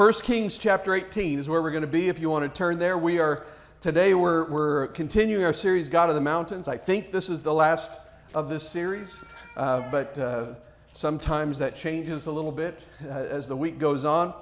1 Kings chapter 18 is where we're going to be if you want to turn there. We are today we're, we're continuing our series God of the Mountains. I think this is the last of this series, uh, but uh, sometimes that changes a little bit uh, as the week goes on.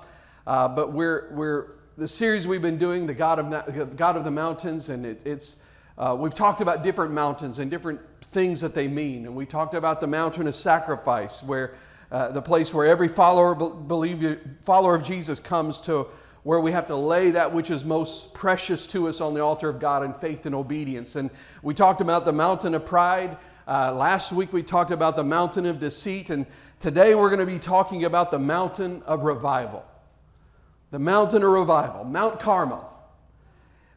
Uh, but we're, we're the series we've been doing, the God of, God of the Mountains, and it, it's uh, we've talked about different mountains and different things that they mean. And we talked about the mountain of sacrifice, where uh, the place where every follower, believe, follower of Jesus comes to where we have to lay that which is most precious to us on the altar of God in faith and obedience. And we talked about the mountain of pride. Uh, last week we talked about the mountain of deceit. And today we're going to be talking about the mountain of revival. The mountain of revival, Mount Carmel.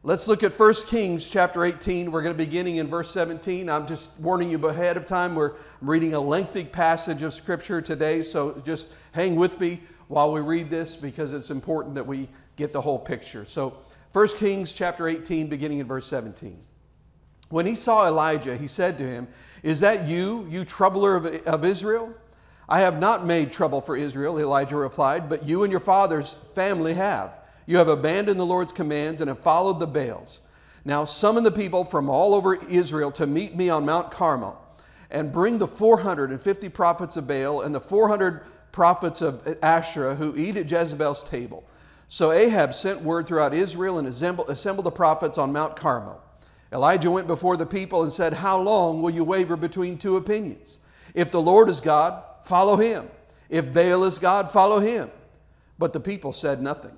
Let's look at 1 Kings chapter 18. We're going to be beginning in verse 17. I'm just warning you ahead of time. We're reading a lengthy passage of Scripture today, so just hang with me while we read this because it's important that we get the whole picture. So, 1 Kings chapter 18, beginning in verse 17. When he saw Elijah, he said to him, Is that you, you troubler of, of Israel? I have not made trouble for Israel, Elijah replied, but you and your father's family have. You have abandoned the Lord's commands and have followed the Baals. Now summon the people from all over Israel to meet me on Mount Carmel, and bring the 450 prophets of Baal and the 400 prophets of Asherah who eat at Jezebel's table. So Ahab sent word throughout Israel and assembled the prophets on Mount Carmel. Elijah went before the people and said, How long will you waver between two opinions? If the Lord is God, follow him. If Baal is God, follow him. But the people said nothing.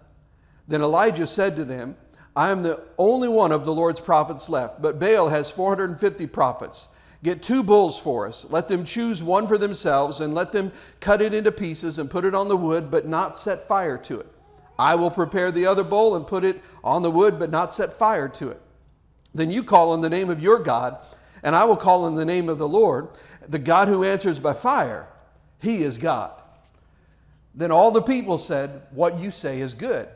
Then Elijah said to them, I am the only one of the Lord's prophets left, but Baal has 450 prophets. Get two bulls for us. Let them choose one for themselves, and let them cut it into pieces and put it on the wood, but not set fire to it. I will prepare the other bull and put it on the wood, but not set fire to it. Then you call on the name of your God, and I will call on the name of the Lord, the God who answers by fire. He is God. Then all the people said, What you say is good.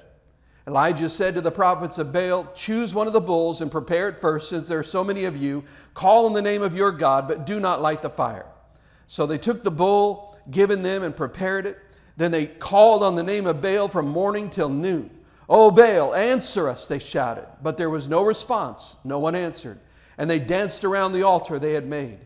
Elijah said to the prophets of Baal, Choose one of the bulls and prepare it first, since there are so many of you. Call on the name of your God, but do not light the fire. So they took the bull given them and prepared it. Then they called on the name of Baal from morning till noon. O Baal, answer us, they shouted. But there was no response. No one answered. And they danced around the altar they had made.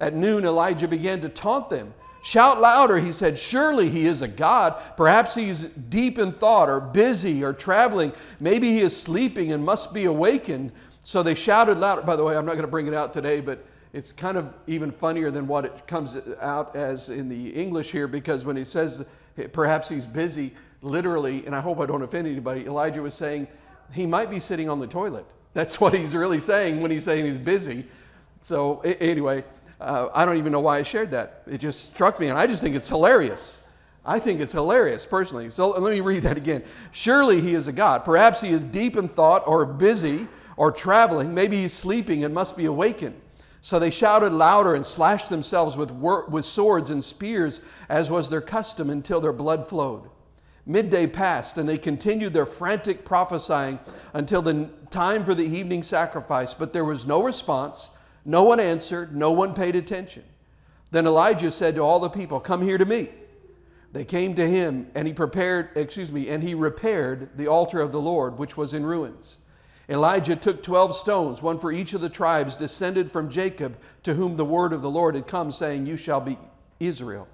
At noon, Elijah began to taunt them. Shout louder, he said. Surely he is a God. Perhaps he's deep in thought or busy or traveling. Maybe he is sleeping and must be awakened. So they shouted louder. By the way, I'm not going to bring it out today, but it's kind of even funnier than what it comes out as in the English here because when he says perhaps he's busy, literally, and I hope I don't offend anybody, Elijah was saying he might be sitting on the toilet. That's what he's really saying when he's saying he's busy. So, anyway, uh, I don't even know why I shared that. It just struck me, and I just think it's hilarious. I think it's hilarious personally. So let me read that again. Surely he is a God. Perhaps he is deep in thought or busy or traveling. Maybe he's sleeping and must be awakened. So they shouted louder and slashed themselves with, wor- with swords and spears, as was their custom, until their blood flowed. Midday passed, and they continued their frantic prophesying until the time for the evening sacrifice, but there was no response no one answered, no one paid attention. Then Elijah said to all the people, Come here to me. They came to him, and he prepared, excuse me, and he repaired the altar of the Lord, which was in ruins. Elijah took 12 stones, one for each of the tribes descended from Jacob, to whom the word of the Lord had come, saying, You shall be Israel.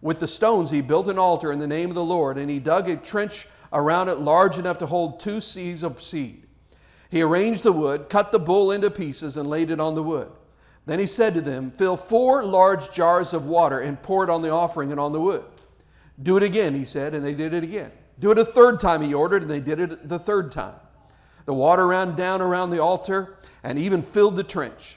With the stones, he built an altar in the name of the Lord, and he dug a trench around it large enough to hold two seahs of seed. He arranged the wood, cut the bull into pieces, and laid it on the wood. Then he said to them, Fill four large jars of water and pour it on the offering and on the wood. Do it again, he said, and they did it again. Do it a third time, he ordered, and they did it the third time. The water ran down around the altar and even filled the trench.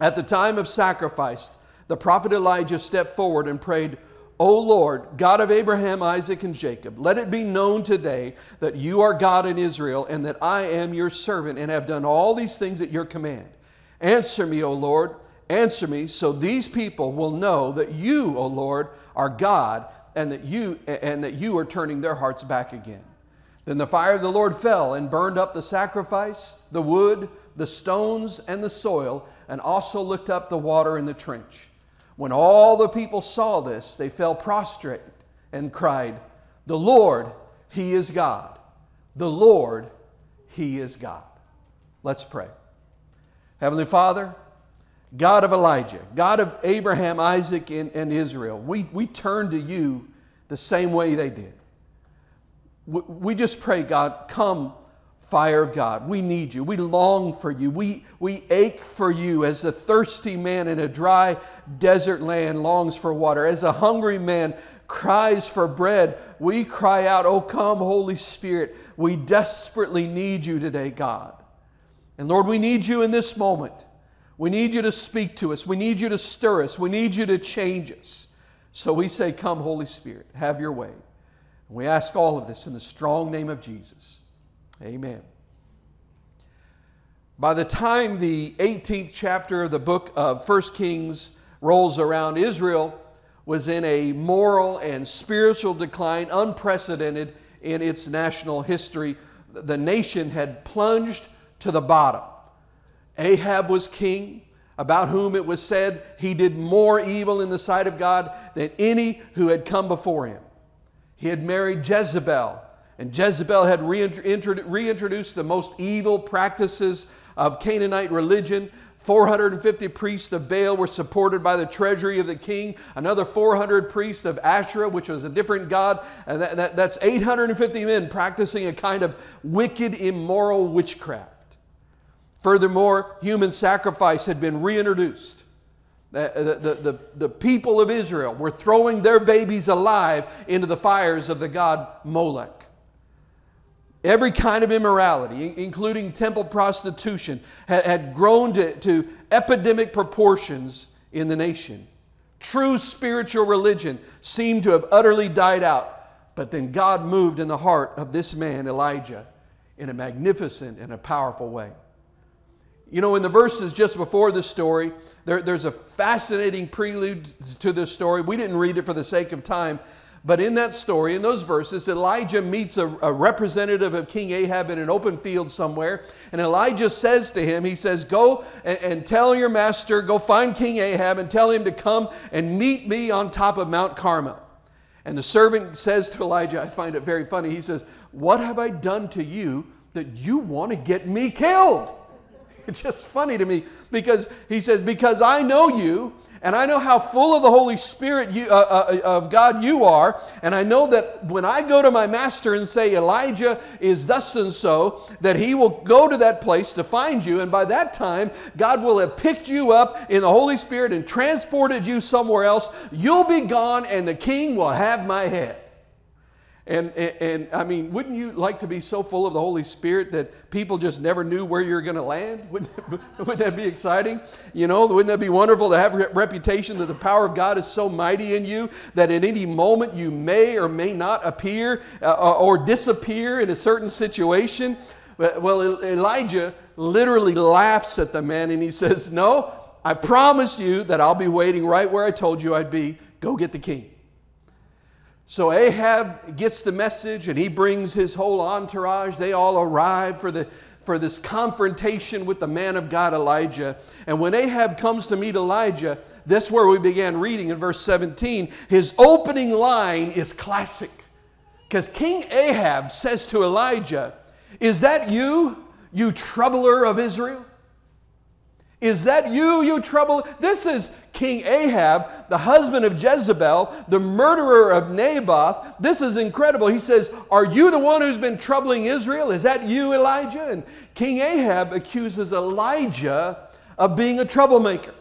At the time of sacrifice, the prophet Elijah stepped forward and prayed, O Lord, God of Abraham, Isaac, and Jacob, let it be known today that you are God in Israel and that I am your servant and have done all these things at your command. Answer me, O Lord, answer me, so these people will know that you, O Lord, are God and that you and that you are turning their hearts back again. Then the fire of the Lord fell and burned up the sacrifice, the wood, the stones, and the soil, and also licked up the water in the trench. When all the people saw this, they fell prostrate and cried, The Lord, He is God. The Lord, He is God. Let's pray. Heavenly Father, God of Elijah, God of Abraham, Isaac, and, and Israel, we, we turn to you the same way they did. We, we just pray, God, come, fire of God. We need you. We long for you. We, we ache for you as a thirsty man in a dry desert land longs for water, as a hungry man cries for bread. We cry out, Oh, come, Holy Spirit. We desperately need you today, God. And Lord, we need you in this moment. We need you to speak to us. We need you to stir us. We need you to change us. So we say, Come, Holy Spirit, have your way. And we ask all of this in the strong name of Jesus. Amen. By the time the 18th chapter of the book of 1 Kings rolls around, Israel was in a moral and spiritual decline unprecedented in its national history. The nation had plunged to the bottom. Ahab was king, about whom it was said he did more evil in the sight of God than any who had come before him. He had married Jezebel, and Jezebel had reintroduced the most evil practices of Canaanite religion. 450 priests of Baal were supported by the treasury of the king. Another 400 priests of Asherah, which was a different god. And that, that, that's 850 men practicing a kind of wicked, immoral witchcraft. Furthermore, human sacrifice had been reintroduced. The, the, the, the, people of Israel were throwing their babies alive into the fires of the god Molech. Every kind of immorality, including temple prostitution, had, grown to, to epidemic proportions in the nation. True spiritual religion seemed to have utterly died out. But then God moved in the heart of this man, Elijah, in a magnificent and a powerful way. You know, in the verses just before this story, there, there's a fascinating prelude to this story. We didn't read it for the sake of time, but in that story, in those verses, Elijah meets a, a, representative of King Ahab in an open field somewhere. And Elijah says to him, He says, Go and, and tell your master, go find King Ahab and tell him to come and meet me on top of Mount Carmel. And the servant says to Elijah, I find it very funny, he says, What have I done to you that you want to get me killed? It's just funny to me because he says, Because I know you, and I know how full of the Holy Spirit you, uh, uh, of God you are, and I know that when I go to my master and say, Elijah is thus and so, that he will go to that place to find you, and by that time, God will have picked you up in the Holy Spirit and transported you somewhere else. You'll be gone, and the king will have my head. And, and, and, I mean, wouldn't you like to be so full of the Holy Spirit that people just never knew where you're going to land? Wouldn't, wouldn't that be exciting? You know, wouldn't that be wonderful to have a reputation that the power of God is so mighty in you that at any moment you may or may not appear uh, or disappear in a certain situation? Well, Elijah literally laughs at the man and he says, No, I promise you that I'll be waiting right where I told you I'd be. Go get the king. So Ahab gets the message and he brings his whole entourage. They all arrive for, the, for this confrontation with the man of God, Elijah. And when Ahab comes to meet Elijah, that's where we began reading in verse 17. His opening line is classic. Because King Ahab says to Elijah, Is that you, you troubler of Israel? Is that you, you trouble? This is King Ahab, the husband of Jezebel, the murderer of Naboth. This is incredible. He says, Are you the one who's been troubling Israel? Is that you, Elijah? And King Ahab accuses Elijah of being a troublemaker.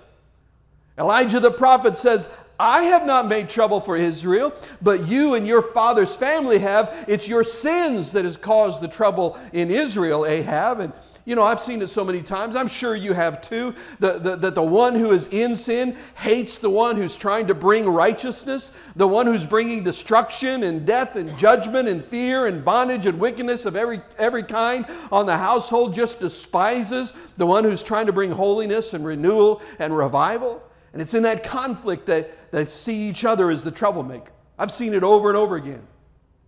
Elijah the prophet says, I have not made trouble for Israel, but you and your father's family have. It's your sins that has caused the trouble in Israel, Ahab. And you know, I've seen it so many times. I'm sure you have too. That the, the, the one who is in sin hates the one who's trying to bring righteousness, the one who's bringing destruction and death and judgment and fear and bondage and wickedness of every, every kind on the household, just despises the one who's trying to bring holiness and renewal and revival. And it's in that conflict that they see each other as the troublemaker. I've seen it over and over again.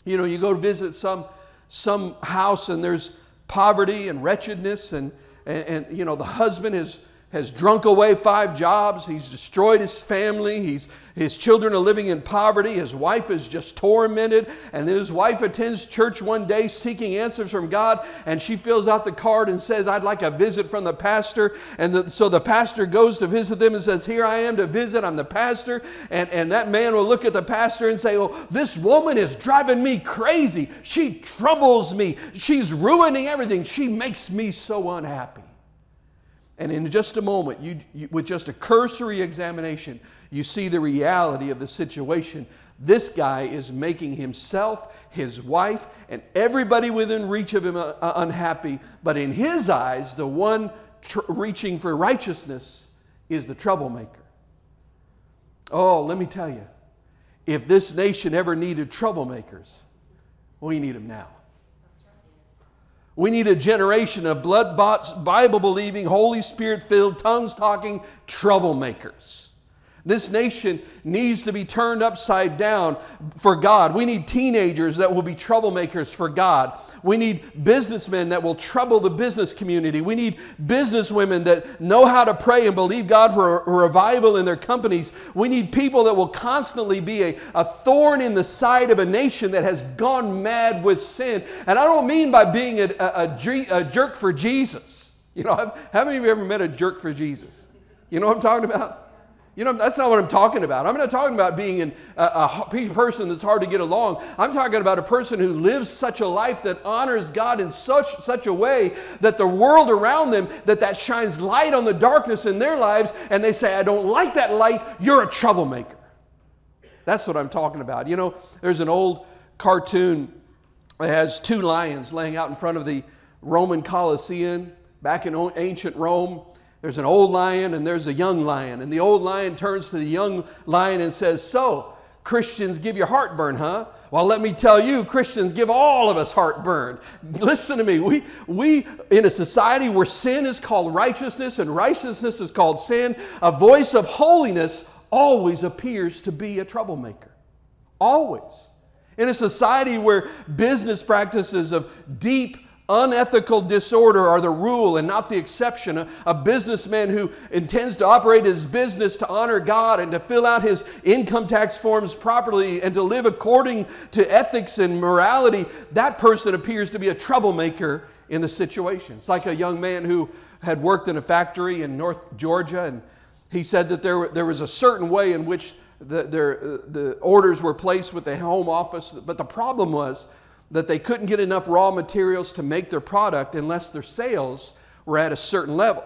You know, you go visit some, some house and there's poverty and wretchedness and, and, and, you know the husband has has drunk away five jobs. He's destroyed his family. He's, his children are living in poverty. His wife is just tormented. And then his wife attends church one day seeking answers from God. And she fills out the card and says, I'd like a visit from the pastor. And the, so the pastor goes to visit them and says, Here I am to visit. I'm the pastor. And, and that man will look at the pastor and say, Oh, this woman is driving me crazy. She troubles me. She's ruining everything. She makes me so unhappy. And in just a moment, you, you, with just a cursory examination, you see the reality of the situation. This guy is making himself, his wife, and everybody within reach of him uh, uh unhappy. But in his eyes, the one tr- reaching for righteousness is the troublemaker. Oh, let me tell you, if this nation ever needed troublemakers, we need them now. We need a generation of blood bought, Bible believing, Holy Spirit filled, tongues talking troublemakers. This nation needs to be turned upside down for God. We need teenagers that will be troublemakers for God. We need businessmen that will trouble the business community. We need businesswomen that know how to pray and believe God for a revival in their companies. We need people that will constantly be a, a thorn in the side of a nation that has gone mad with sin. And I don't mean by being a, a, a jerk for Jesus. You know, how many of you ever met a jerk for Jesus? You know what I'm talking about? You know, that's not what I'm talking about. I'm not talking about being an, a, a, person that's hard to get along. I'm talking about a person who lives such a life that honors God in such, such a way that the world around them, that that shines light on the darkness in their lives, and they say, I don't like that light, you're a troublemaker. That's what I'm talking about. You know, there's an old cartoon that has two lions laying out in front of the Roman Colosseum back in ancient Rome. There's an old lion and there's a young lion. And the old lion turns to the young lion and says, So, Christians give you heartburn, huh? Well, let me tell you, Christians give all of us heartburn. Listen to me. We, we, in a society where sin is called righteousness and righteousness is called sin, a voice of holiness always appears to be a troublemaker. Always. In a society where business practices of deep Unethical disorder are the rule and not the exception. A, a, businessman who intends to operate his business to honor God and to fill out his income tax forms properly and to live according to ethics and morality, that person appears to be a troublemaker in the situation. It's like a young man who had worked in a factory in North Georgia, and he said that there, there was a certain way in which the, the, uh, the orders were placed with the home office, but the problem was that they couldn't get enough raw materials to make their product unless their sales were at a certain level.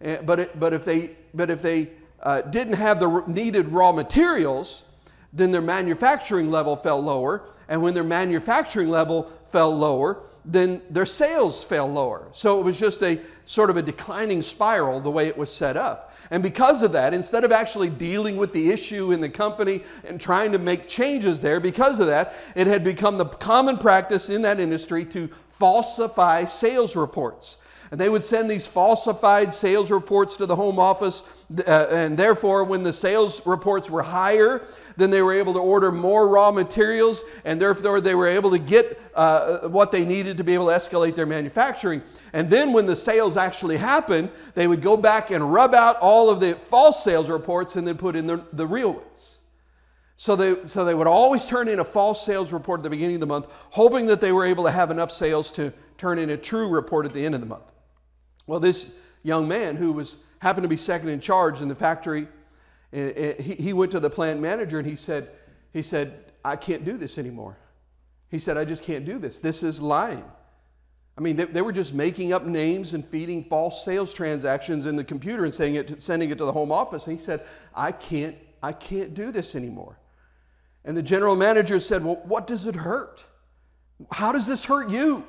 Eh, but, it, but if they, but if they uh, didn't have the needed raw materials, then their manufacturing level fell lower. And when their manufacturing level fell lower, then their sales fell lower. So it was just a sort of a declining spiral the way it was set up. And because of that, instead of actually dealing with the issue in the company and trying to make changes there, because of that, it had become the common practice in that industry to falsify sales reports. And they would send these falsified sales reports to the home office. Uh, and therefore, when the sales reports were higher, then they were able to order more raw materials. And therefore, they were able to get uh, what they needed to be able to escalate their manufacturing. And then, when the sales actually happened, they would go back and rub out all of the false sales reports and then put in the, the real ones. So they, so they would always turn in a false sales report at the beginning of the month, hoping that they were able to have enough sales to turn in a true report at the end of the month. Well, this young man who was happened to be second in charge in the factory, he went to the plant manager and he said, he said, I can't do this anymore. He said, I just can't do this. This is lying. I mean, they, were just making up names and feeding false sales transactions in the computer and saying it, sending it to the home office. And he said, I can't, I can't do this anymore. And the general manager said, Well, what does it hurt? How does this hurt you?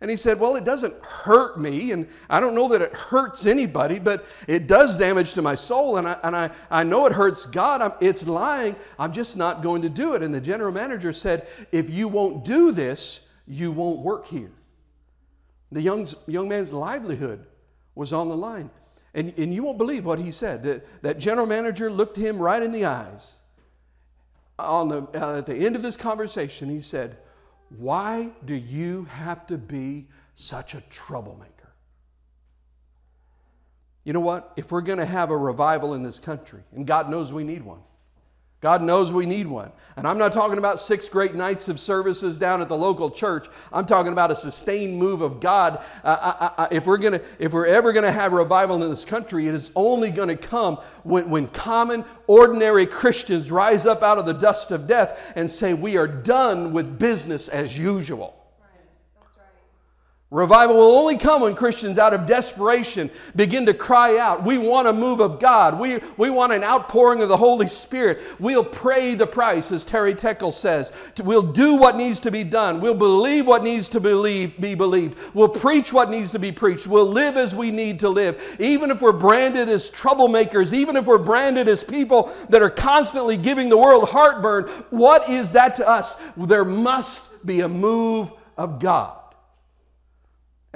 And he said, Well, it doesn't hurt me, and I don't know that it hurts anybody, but it does damage to my soul, and I, and I, I know it hurts God. I'm, it's lying. I'm just not going to do it. And the general manager said, If you won't do this, you won't work here. The young, young man's livelihood was on the line. And, and you won't believe what he said. That, that general manager looked him right in the eyes. On the, uh, at the end of this conversation, he said, why do you have to be such a troublemaker? You know what? If we're going to have a revival in this country, and God knows we need one, God knows we need one. And I'm not talking about six great nights of services down at the local church. I'm talking about a sustained move of God. Uh, I, I, if, we're gonna, if we're ever going to have revival in this country, it is only going to come when, when common, ordinary Christians rise up out of the dust of death and say, We are done with business as usual. Revival will only come when Christians, out of desperation, begin to cry out. We want a move of God. We, we want an outpouring of the Holy Spirit. We'll pray the price, as Terry Teykl says. We'll do what needs to be done. We'll believe what needs to believe, be believed. We'll preach what needs to be preached. We'll live as we need to live. Even if we're branded as troublemakers, even if we're branded as people that are constantly giving the world heartburn, what is that to us? There must be a move of God.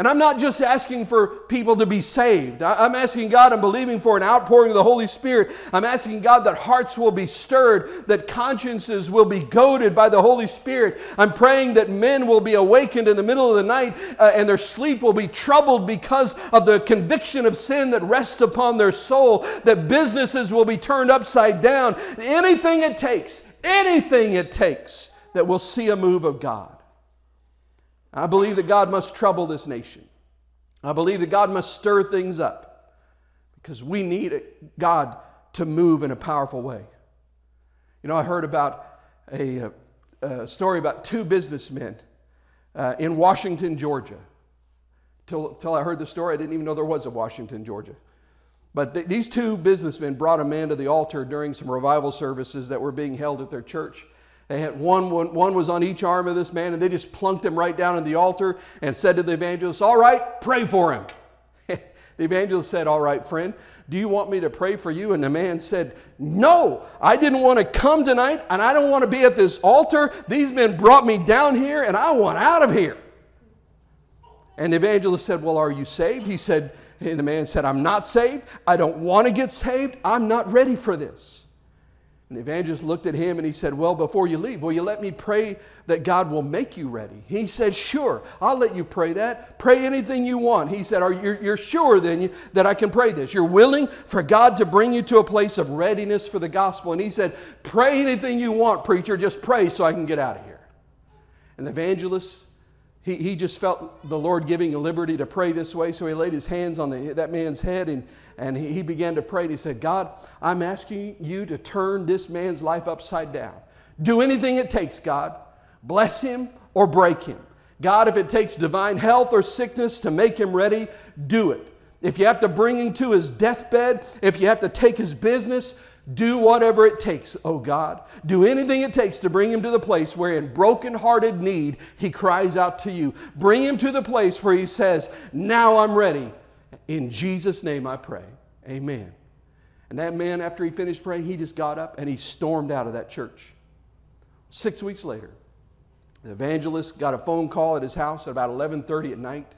And I'm not just asking for people to be saved. I'm asking God, I'm believing for an outpouring of the Holy Spirit. I'm asking God that hearts will be stirred, that consciences will be goaded by the Holy Spirit. I'm praying that men will be awakened in the middle of the night uh, and their sleep will be troubled because of the conviction of sin that rests upon their soul, that businesses will be turned upside down. Anything it takes, anything it takes that will see a move of God. I believe that God must trouble this nation. I believe that God must stir things up because we need God to move in a powerful way. You know, I heard about a, a story about two businessmen uh, in Washington, Georgia. Till, till I heard the story, I didn't even know there was a Washington, Georgia. But th- these two businessmen brought a man to the altar during some revival services that were being held at their church. They had one, one, one was on each arm of this man, and they just plunked him right down in the altar and said to the evangelist, All right, pray for him. the evangelist said, All right, friend, do you want me to pray for you? And the man said, No, I didn't want to come tonight, and I don't want to be at this altar. These men brought me down here, and I want out of here. And the evangelist said, Well, are you saved? He said, and the man said, I'm not saved. I don't want to get saved. I'm not ready for this. And the evangelist looked at him and he said, Well, before you leave, will you let me pray that God will make you ready? He said, Sure, I'll let you pray that. Pray anything you want. He said, Are you you're sure then that I can pray this? You're willing for God to bring you to a place of readiness for the gospel? And he said, Pray anything you want, preacher, just pray so I can get out of here. And the evangelist he, he just felt the Lord giving a liberty to pray this way, so he laid his hands on the, that man's head and, and he, he began to pray. And he said, God, I'm asking you to turn this man's life upside down. Do anything it takes, God. Bless him or break him. God, if it takes divine health or sickness to make him ready, do it. If you have to bring him to his deathbed, if you have to take his business, do whatever it takes, oh God. Do anything it takes to bring him to the place where, in broken-hearted need, he cries out to you. Bring him to the place where he says, Now I'm ready. In Jesus' name I pray. Amen. And that man, after he finished praying, he just got up and he stormed out of that church. Six weeks later, the evangelist got a phone call at his house at about 11:30 at night.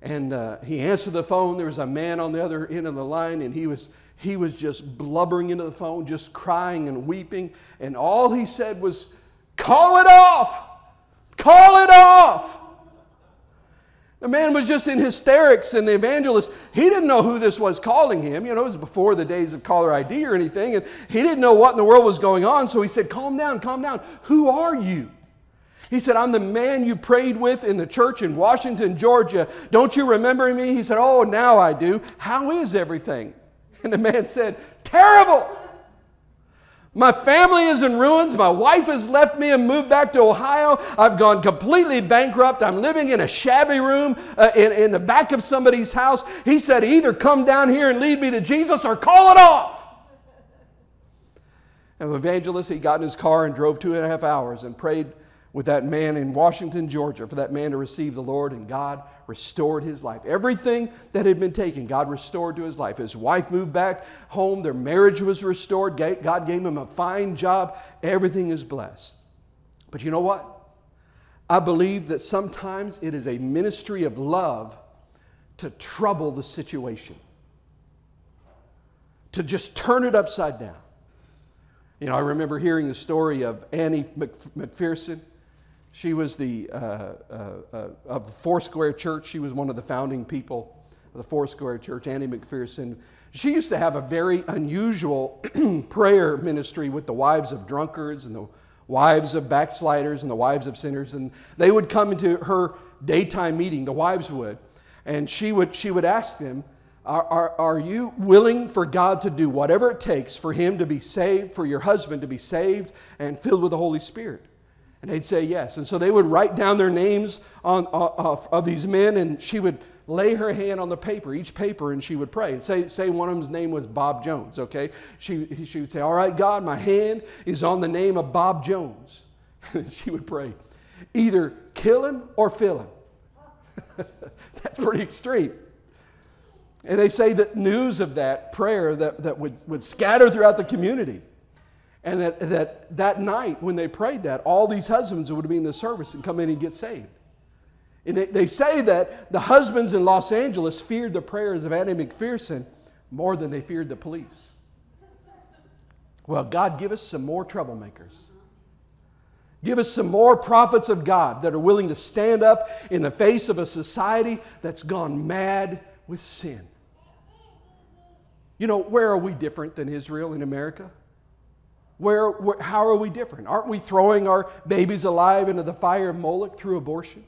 And uh, he answered the phone. There was a man on the other end of the line, and he was he was just blubbering into the phone, just crying and weeping. And all he said was, Call it off! Call it off! The man was just in hysterics, and the evangelist, he didn't know who this was calling him. You know, it was before the days of caller ID or anything, and he didn't know what in the world was going on. So he said, Calm down, calm down. Who are you? He said, I'm the man you prayed with in the church in Washington, Georgia. Don't you remember me? He said, Oh, now I do. How is everything? And the man said, Terrible! My family is in ruins. My wife has left me and moved back to Ohio. I've gone completely bankrupt. I'm living in a shabby room uh, in, in the back of somebody's house. He said, Either come down here and lead me to Jesus or call it off. And the evangelist, he got in his car and drove two and a half hours and prayed with that man in Washington, Georgia, for that man to receive the Lord, and God restored his life. Everything that had been taken, God restored to his life. His wife moved back home, their marriage was restored, God gave him a fine job. Everything is blessed. But you know what? I believe that sometimes it is a ministry of love to trouble the situation, to just turn it upside down. You know, I remember hearing the story of Aimee McPherson. She was the, uh, uh, uh, of Foursquare Church. She was one of the founding people of the Foursquare Church, Aimee McPherson. She used to have a very unusual prayer ministry with the wives of drunkards and the wives of backsliders and the wives of sinners. And they would come into her daytime meeting, the wives would, and she would, she would ask them, are, are, are you willing for God to do whatever it takes for him to be saved, for your husband to be saved and filled with the Holy Spirit? And they'd say yes. And so they would write down their names on, uh, of, of these men, and she would lay her hand on the paper, each paper, and she would pray. Say, say one of them's name was Bob Jones, okay? She, she would say, All right, God, my hand is on the name of Bob Jones. And she would pray, either kill him or fill him. That's pretty extreme. And they say that news of that prayer that, that would, would scatter throughout the community. And that, that that night when they prayed that, all these husbands would be in the service and come in and get saved. And they, they say that the husbands in Los Angeles feared the prayers of Aimee McPherson more than they feared the police. Well, God, give us some more troublemakers. Give us some more prophets of God that are willing to stand up in the face of a society that's gone mad with sin. You know, where are we different than Israel in America? Where, where, how are we different? Aren't we throwing our babies alive into the fire of Moloch through abortion?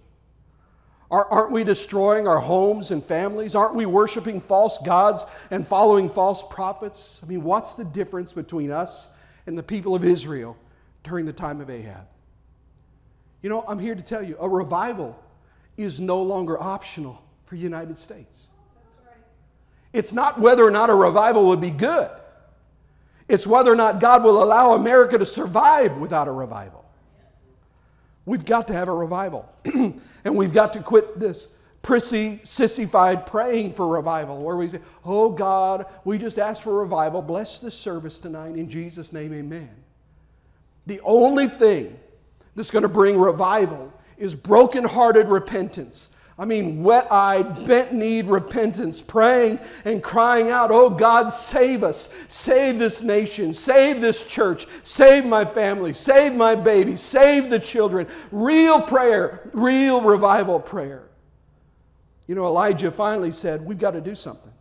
Aren't we destroying our homes and families? Aren't we worshiping false gods and following false prophets? I mean, what's the difference between us and the people of Israel during the time of Ahab? You know, I'm here to tell you a revival is no longer optional for United States. It's not whether or not a revival would be good, it's whether or not God will allow America to survive without a revival. We've got to have a revival. and we've got to quit this prissy, sissified praying for revival where we say, Oh God, we just ask for revival. Bless this service tonight. In Jesus' name, amen. The only thing that's going to bring revival is broken-hearted repentance I mean, wet eyed, bent kneed repentance, praying and crying out, Oh God, save us. Save this nation. Save this church. Save my family. Save my baby. Save the children. Real prayer, real revival prayer. You know, Elijah finally said, We've got to do something.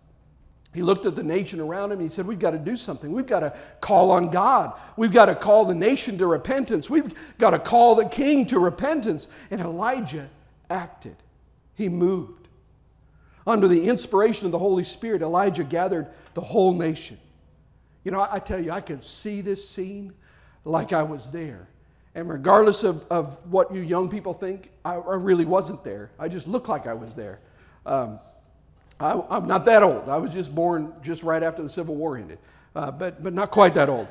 He looked at the nation around him and he said, We've got to do something. We've got to call on God. We've got to call the nation to repentance. We've got to call the king to repentance. And Elijah acted. He moved. Under the inspiration of the Holy Spirit, Elijah gathered the whole nation. You know, I tell you, I could see this scene like I was there. And regardless of, of what you young people think, I, I really wasn't there. I just looked like I was there. Um, I, am not that old. I was just born just right after the Civil War ended, uh, but, but not quite that old.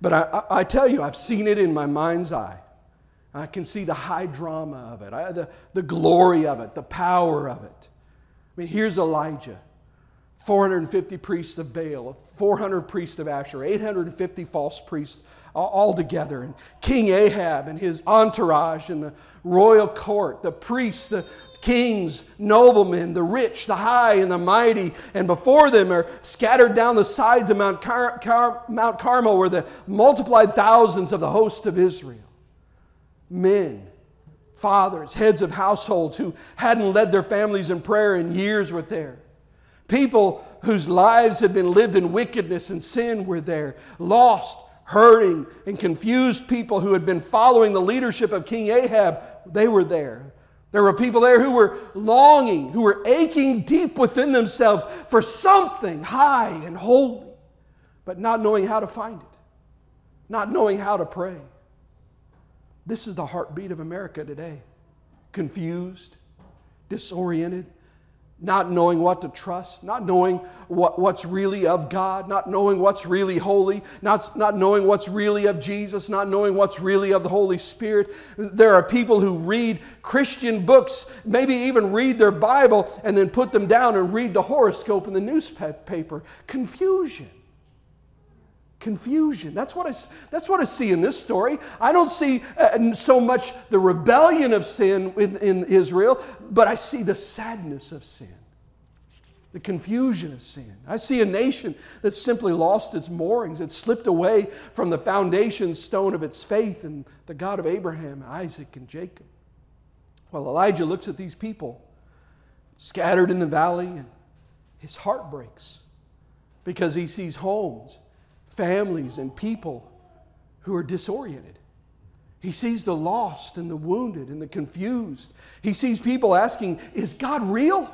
But I, I, I tell you, I've seen it in my mind's eye. I can see the high drama of it, the, the glory of it, the power of it. I mean, here's Elijah 450 priests of Baal, 400 priests of Asher, 850 false priests all together, and King Ahab and his entourage and the royal court, the priests, the kings, noblemen, the rich, the high, and the mighty, and before them are scattered down the sides of Mount, Car- Car- Mount Carmel were the multiplied thousands of the host of Israel men, fathers, heads of households who hadn't led their families in prayer in years were there. People whose lives had been lived in wickedness and sin were there. Lost, hurting, and confused people who had been following the leadership of King Ahab, they were there. There were people there who were longing, who were aching deep within themselves for something high and holy, but not knowing how to find it, not knowing how to pray. This is the heartbeat of America today. Confused, disoriented, not knowing what to trust, not knowing what, what's really of God, not knowing what's really holy, not, not knowing what's really of Jesus, not knowing what's really of the Holy Spirit. There are people who read Christian books, maybe even read their Bible, and then put them down and read the horoscope in the newspaper. Confusion confusion. That's what, I, that's what I see in this story. I don't see uh, so much the rebellion of sin in, in Israel, but I see the sadness of sin, the confusion of sin. I see a nation that's simply lost its moorings, it's slipped away from the foundation stone of its faith in the God of Abraham, Isaac, and Jacob. Well, Elijah looks at these people scattered in the valley and his heart breaks because he sees homes, families, and people who are disoriented. He sees the lost and the wounded and the confused. He sees people asking, Is God real?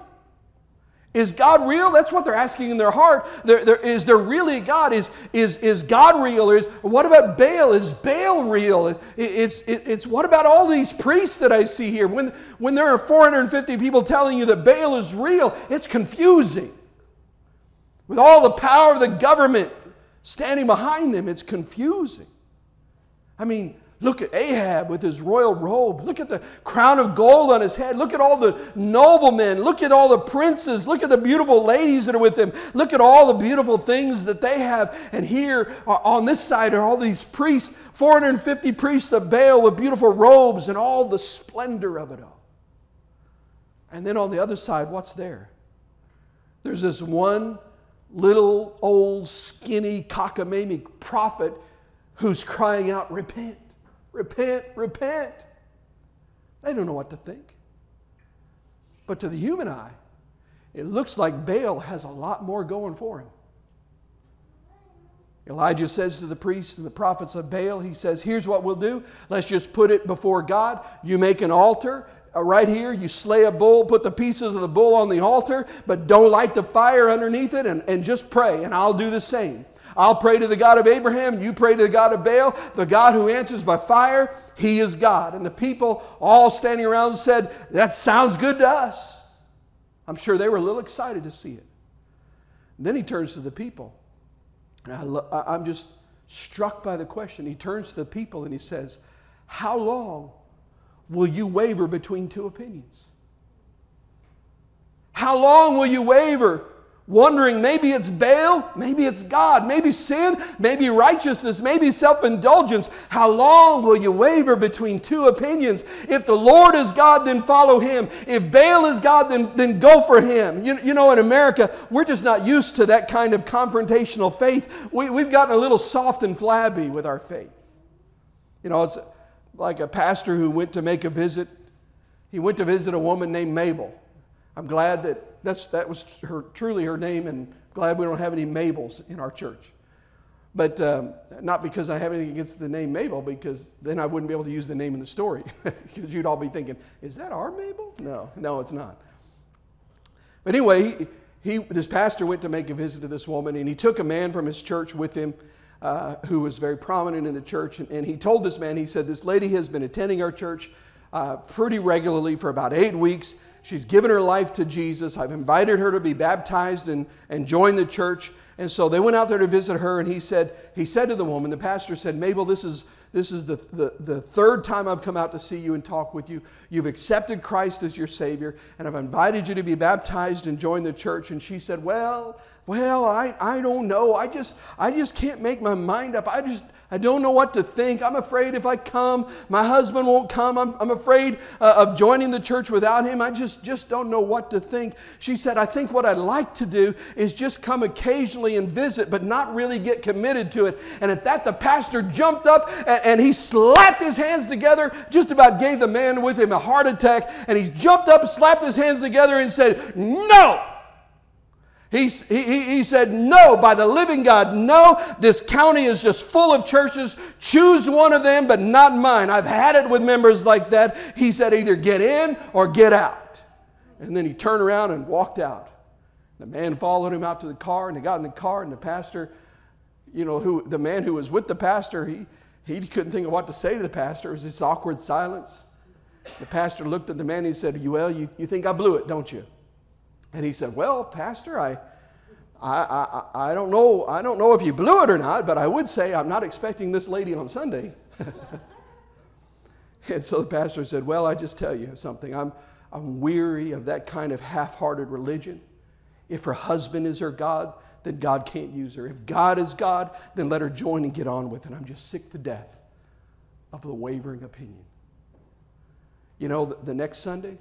Is God real? That's what they're asking in their heart. Is there really God? Is, is, is God real? Is, what about Baal? Is Baal real? It, it's, it, it's what about all these priests that I see here? When, when there are 450 people telling you that Baal is real, it's confusing. With all the power of the government standing behind them, it's confusing. I mean, Look at Ahab with his royal robe. Look at the crown of gold on his head. Look at all the noblemen. Look at all the princes. Look at the beautiful ladies that are with him. Look at all the beautiful things that they have. And here uh, on this side are all these priests 450 priests of Baal with beautiful robes and all the splendor of it all. And then on the other side, what's there? There's this one little old skinny cockamamie prophet who's crying out, Repent repent, repent. They don't know what to think. But to the human eye, it looks like Baal has a lot more going for him. Elijah says to the priests and the prophets of Baal, he says, Here's what we'll do. Let's just put it before God. You make an altar Uh, right here. You slay a bull, put the pieces of the bull on the altar, but don't light the fire underneath it, and, and just pray, and I'll do the same. I'll pray to the God of Abraham, you pray to the God of Baal, the God who answers by fire, he is God. And the people all standing around said, That sounds good to us. I'm sure they were a little excited to see it. And then he turns to the people. And I I'm just struck by the question. He turns to the people and he says, How long will you waver between two opinions? How long will you waver wondering maybe it's Baal, maybe it's God, maybe sin, maybe righteousness, maybe self indulgence. How long will you waver between two opinions? If the Lord is God, then follow him. If Baal is God, then, then go for him. You, you know, in America, we're just not used to that kind of confrontational faith. We, we've gotten a little soft and flabby with our faith. You know, it's like a pastor who went to make a visit. He went to visit a woman named Mabel. I'm glad that that's, that was her, truly her name, and glad we don't have any Mabels in our church. But um, not because I have anything against the name Mabel, because then I wouldn't be able to use the name in the story. Because you'd all be thinking, is that our Mabel? No, no, it's not. But anyway, he, he, this pastor went to make a visit to this woman, and he took a man from his church with him uh, who was very prominent in the church. And, and, he told this man, he said, This lady has been attending our church uh, pretty regularly for about eight weeks. She's given her life to Jesus. I've invited her to be baptized and, and join the church. And so they went out there to visit her, and he said, he said to the woman, the pastor said, Mabel, this is, this is the, the, the third time I've come out to see you and talk with you. You've accepted Christ as your Savior, and I've invited you to be baptized and join the church. And she said, Well, well, I, I don't know. I just I just can't make my mind up. I just I don't know what to think. I'm afraid if I come, my husband won't come. I'm, I'm afraid uh, of joining the church without him. I just just don't know what to think. She said, I think what I'd like to do is just come occasionally and visit, but not really get committed to it. And at that, the pastor jumped up and, and he slapped his hands together, just about gave the man with him a heart attack. And he jumped up, slapped his hands together, and said, No! He, he, he said, No, by the living God, no, this county is just full of churches. Choose one of them, but not mine. I've had it with members like that. He said, Either get in or get out. And then he turned around and walked out. The man followed him out to the car, and he got in the car, and the pastor, you know, who the man who was with the pastor, he, he couldn't think of what to say to the pastor. It was this awkward silence. The pastor looked at the man and he said, You Well, you, you think I blew it, don't you? And he said, Well, Pastor, I, I, I, I, don't know, I don't know if you blew it or not, but I would say I'm not expecting this lady on Sunday. and so the pastor said, Well, I just tell you something. I'm, I'm weary of that kind of half hearted religion. If her husband is her God, then God can't use her. If God is God, then let her join and get on with it. I'm just sick to death of the wavering opinion. You know, the, the next Sunday,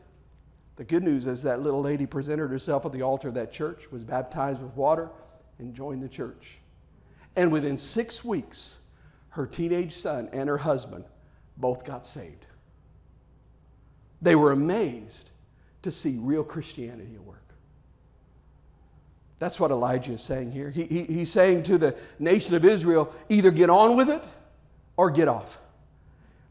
the good news is that little lady presented herself at the altar of that church, was baptized with water, and joined the church. And within six weeks, her teenage son and her husband both got saved. They were amazed to see real Christianity at work. That's what Elijah is saying here. He, he, he's saying to the nation of Israel either get on with it or get off.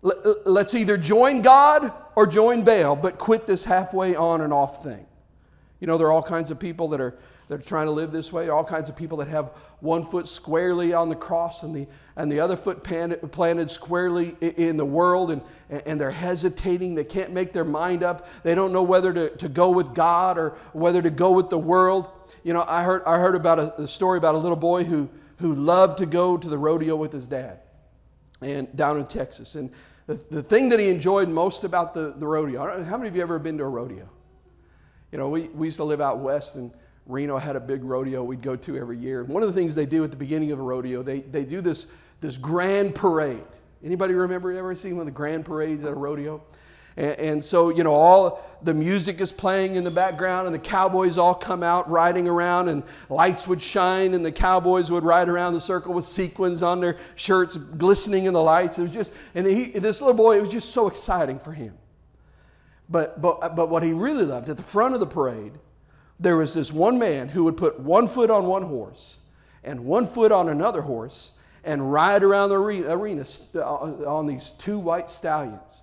Let's either join God or join Baal, but quit this halfway on and off thing. You know, there are all kinds of people that are, that are trying to live this way, all kinds of people that have one foot squarely on the cross and the, and the other foot planted squarely in the world, and, and they're hesitating. They can't make their mind up. They don't know whether to, to go with God or whether to go with the world. You know, I heard, I heard about a, a story about a little boy who, who loved to go to the rodeo with his dad and down in Texas. And the, the thing that he enjoyed most about the, the rodeo, how many of you ever been to a rodeo? You know, we, we used to live out west and Reno had a big rodeo we'd go to every year. one of the things they do at the beginning of a rodeo, they, they do this, this grand parade. Anybody remember ever seeing one of the grand parades at a rodeo? And, and, so, you know, all the music is playing in the background, and the cowboys all come out riding around, and lights would shine, and the cowboys would ride around the circle with sequins on their shirts, glistening in the lights. It was just, and he, this little boy, it was just so exciting for him. But, but, but what he really loved, at the front of the parade, there was this one man who would put one foot on one horse and one foot on another horse and ride around the arena uh, on these two white stallions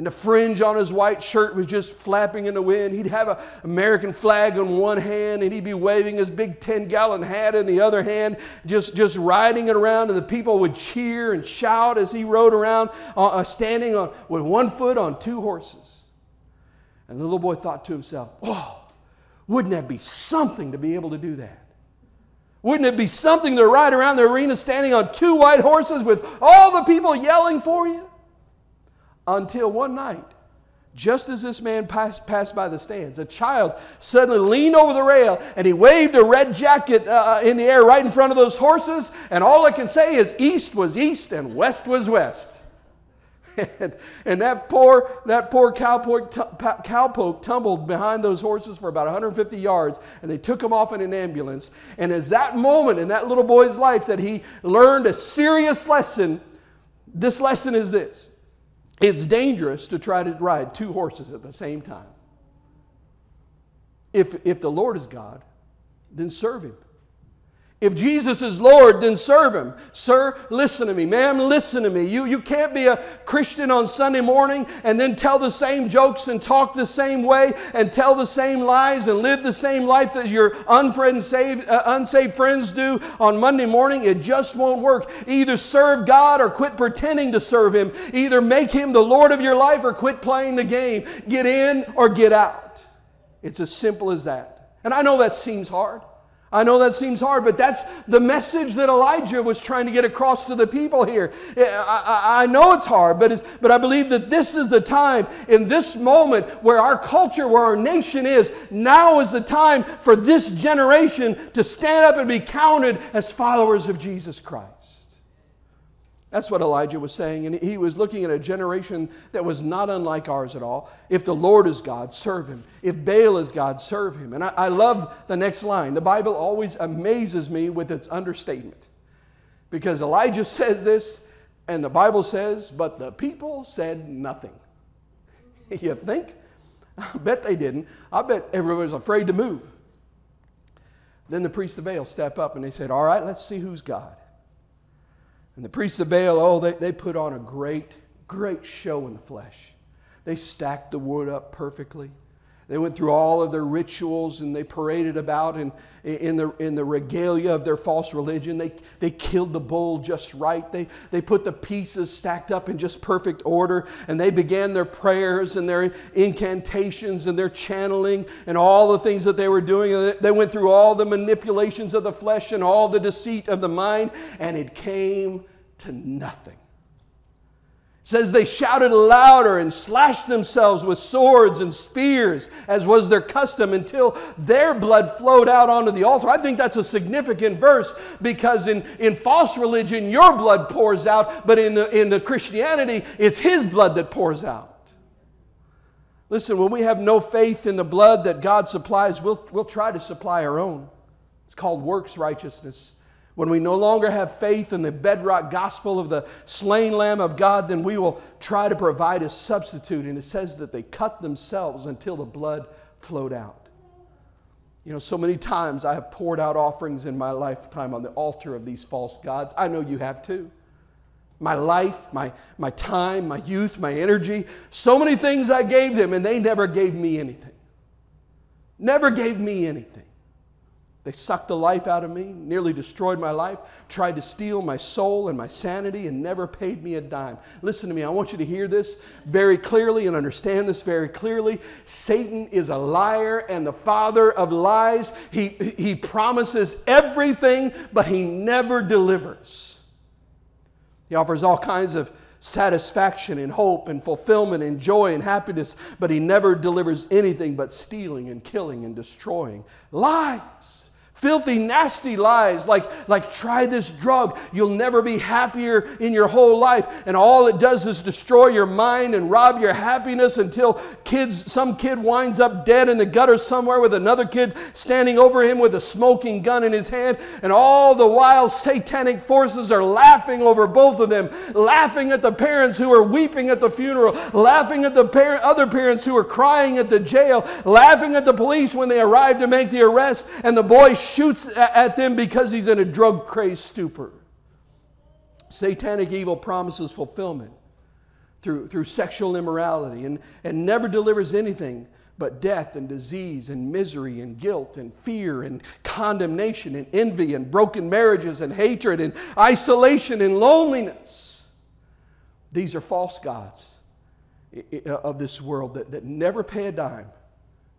and the fringe on his white shirt was just flapping in the wind. He'd have an American flag in one hand and he'd be waving his big 10 gallon hat in the other hand, just, just riding it around. And the people would cheer and shout as he rode around, uh, uh, standing on, with one foot on two horses. And the little boy thought to himself, oh, wouldn't that be something to be able to do that? Wouldn't it be something to ride around the arena standing on two white horses with all the people yelling for you? Until one night, just as this man passed, passed by the stands, a child suddenly leaned over the rail and he waved a red jacket uh, uh, in the air right in front of those horses. And all I can say is, east was east and west was west. and, and that poor, that poor cowpoke, t- cowpoke tumbled behind those horses for about 150 yards, and they took him off in an ambulance. And as that moment in that little boy's life that he learned a serious lesson, this lesson is this it's dangerous to try to ride two horses at the same time. If, if the Lord is God, then serve Him. If Jesus is Lord, then serve Him. Sir, listen to me. Ma'am, listen to me. You, you can't be a Christian on Sunday morning and then tell the same jokes and talk the same way and tell the same lies and live the same life that your unsaved, uh, unsaved friends do on Monday morning. It just won't work. Either serve God or quit pretending to serve Him. Either make Him the Lord of your life or quit playing the game. Get in or get out. It's as simple as that. And I know that seems hard. I know that seems hard, but that's the message that Elijah was trying to get across to the people here. I, I, I, know it's hard, but, it's, but I believe that this is the time, in this moment where our culture, where our nation is, now is the time for this generation to stand up and be counted as followers of Jesus Christ. That's what Elijah was saying. And he was looking at a generation that was not unlike ours at all. If the Lord is God, serve him. If Baal is God, serve him. And I, I love the next line. The Bible always amazes me with its understatement. Because Elijah says this, and the Bible says, but the people said nothing. you think? I bet they didn't. I bet everyone was afraid to move. Then the priests of Baal step up and they said, All right, let's see who's God. And the priests of Baal, oh, they, they put on a great, great show in the flesh. They stacked the wood up perfectly. They went through all of their rituals and they paraded about in, in, the, in the regalia of their false religion. They, they killed the bull just right. They, they put the pieces stacked up in just perfect order and they began their prayers and their incantations and their channeling and all the things that they were doing. They went through all the manipulations of the flesh and all the deceit of the mind and it came to nothing says they shouted louder and slashed themselves with swords and spears, as was their custom, until their blood flowed out onto the altar. I think that's a significant verse because in, in false religion, your blood pours out, but in the, in the Christianity, it's His blood that pours out. Listen, when we have no faith in the blood that God supplies, we'll, we'll try to supply our own. It's called works righteousness. When we no longer have faith in the bedrock gospel of the slain Lamb of God, then we will try to provide a substitute. And it says that they cut themselves until the blood flowed out. You know, so many times I have poured out offerings in my lifetime on the altar of these false gods. I know you have too. My life, my, my time, my youth, my energy, so many things I gave them, and they never gave me anything. Never gave me anything. They sucked the life out of me, nearly destroyed my life, tried to steal my soul and my sanity, and never paid me a dime. Listen to me, I want you to hear this very clearly and understand this very clearly. Satan is a liar and the father of lies. He, he promises everything, but he never delivers. He offers all kinds of satisfaction and hope and fulfillment and joy and happiness, but he never delivers anything but stealing and killing and destroying. Lies. Filthy, nasty lies like, like try this drug. You'll never be happier in your whole life. And all it does is destroy your mind and rob your happiness until kids, some kid winds up dead in the gutter somewhere with another kid standing over him with a smoking gun in his hand. And all the while, satanic forces are laughing over both of them, laughing at the parents who are weeping at the funeral, laughing at the parent, other parents who are crying at the jail, laughing at the police when they arrive to make the arrest, and the boy shoots at them because he's in a drug crazed stupor. Satanic evil promises fulfillment through, through sexual immorality and, and never delivers anything but death and disease and misery and guilt and fear and condemnation and envy and broken marriages and hatred and isolation and loneliness. These are false gods uh, of this world that, that never pay a dime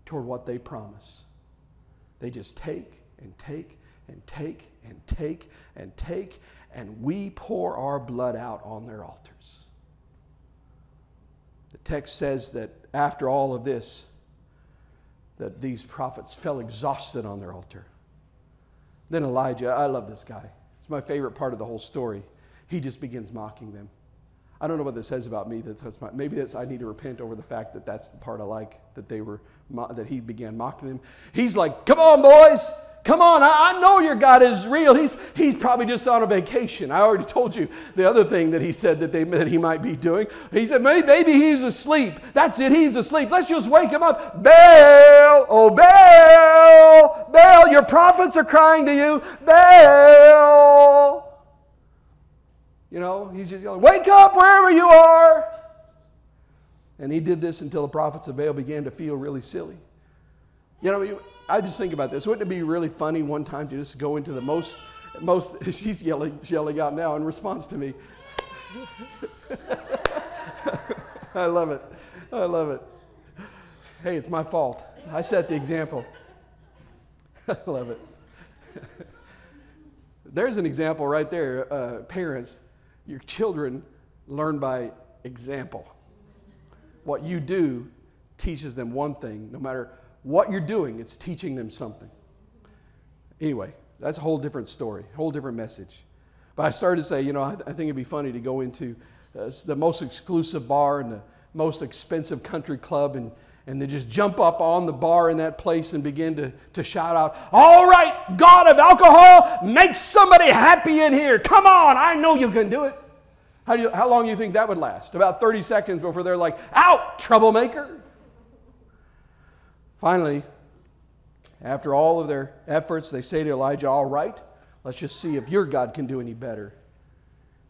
toward what they promise. They just take and take and take and take and take, and we pour our blood out on their altars. The text says that after all of this, that these prophets fell exhausted on their altar. Then Elijah, I love this guy. It's my favorite part of the whole story. He just begins mocking them. I don't know what this says about me. That's my, maybe that's, I need to repent over the fact that that's the part I like that they were that he began mocking them. He's like, "Come on, boys, Come on, I, I, know your God is real. He's, he's probably just on a vacation. I already told you the other thing that he said that, they, that he might be doing. He said, maybe, maybe he's asleep. That's it, he's asleep. Let's just wake him up. Baal, oh, Baal, Baal, your prophets are crying to you. Baal. You know, he's just yelling, wake up wherever you are. And he did this until the prophets of Baal began to feel really silly. You know, I just think about this. Wouldn't it be really funny one time to just go into the most, most, she's yelling, yelling out now in response to me. I love it. I love it. Hey, it's my fault. I set the example. I love it. There's an example right there. Uh, parents, your children learn by example. What you do teaches them one thing, no matter what you're doing, it's teaching them something. Anyway, that's a whole different story, whole different message. But I started to say, you know, I, th- I think it'd be funny to go into uh, the most exclusive bar and the most expensive country club and, and then just jump up on the bar in that place and begin to, to shout out, All right, God of alcohol, make somebody happy in here. Come on, I know you can do it. How, do you, how long do you think that would last? About 30 seconds before they're like, Out, troublemaker. Finally, after all of their efforts, they say to Elijah, All right, let's just see if your God can do any better.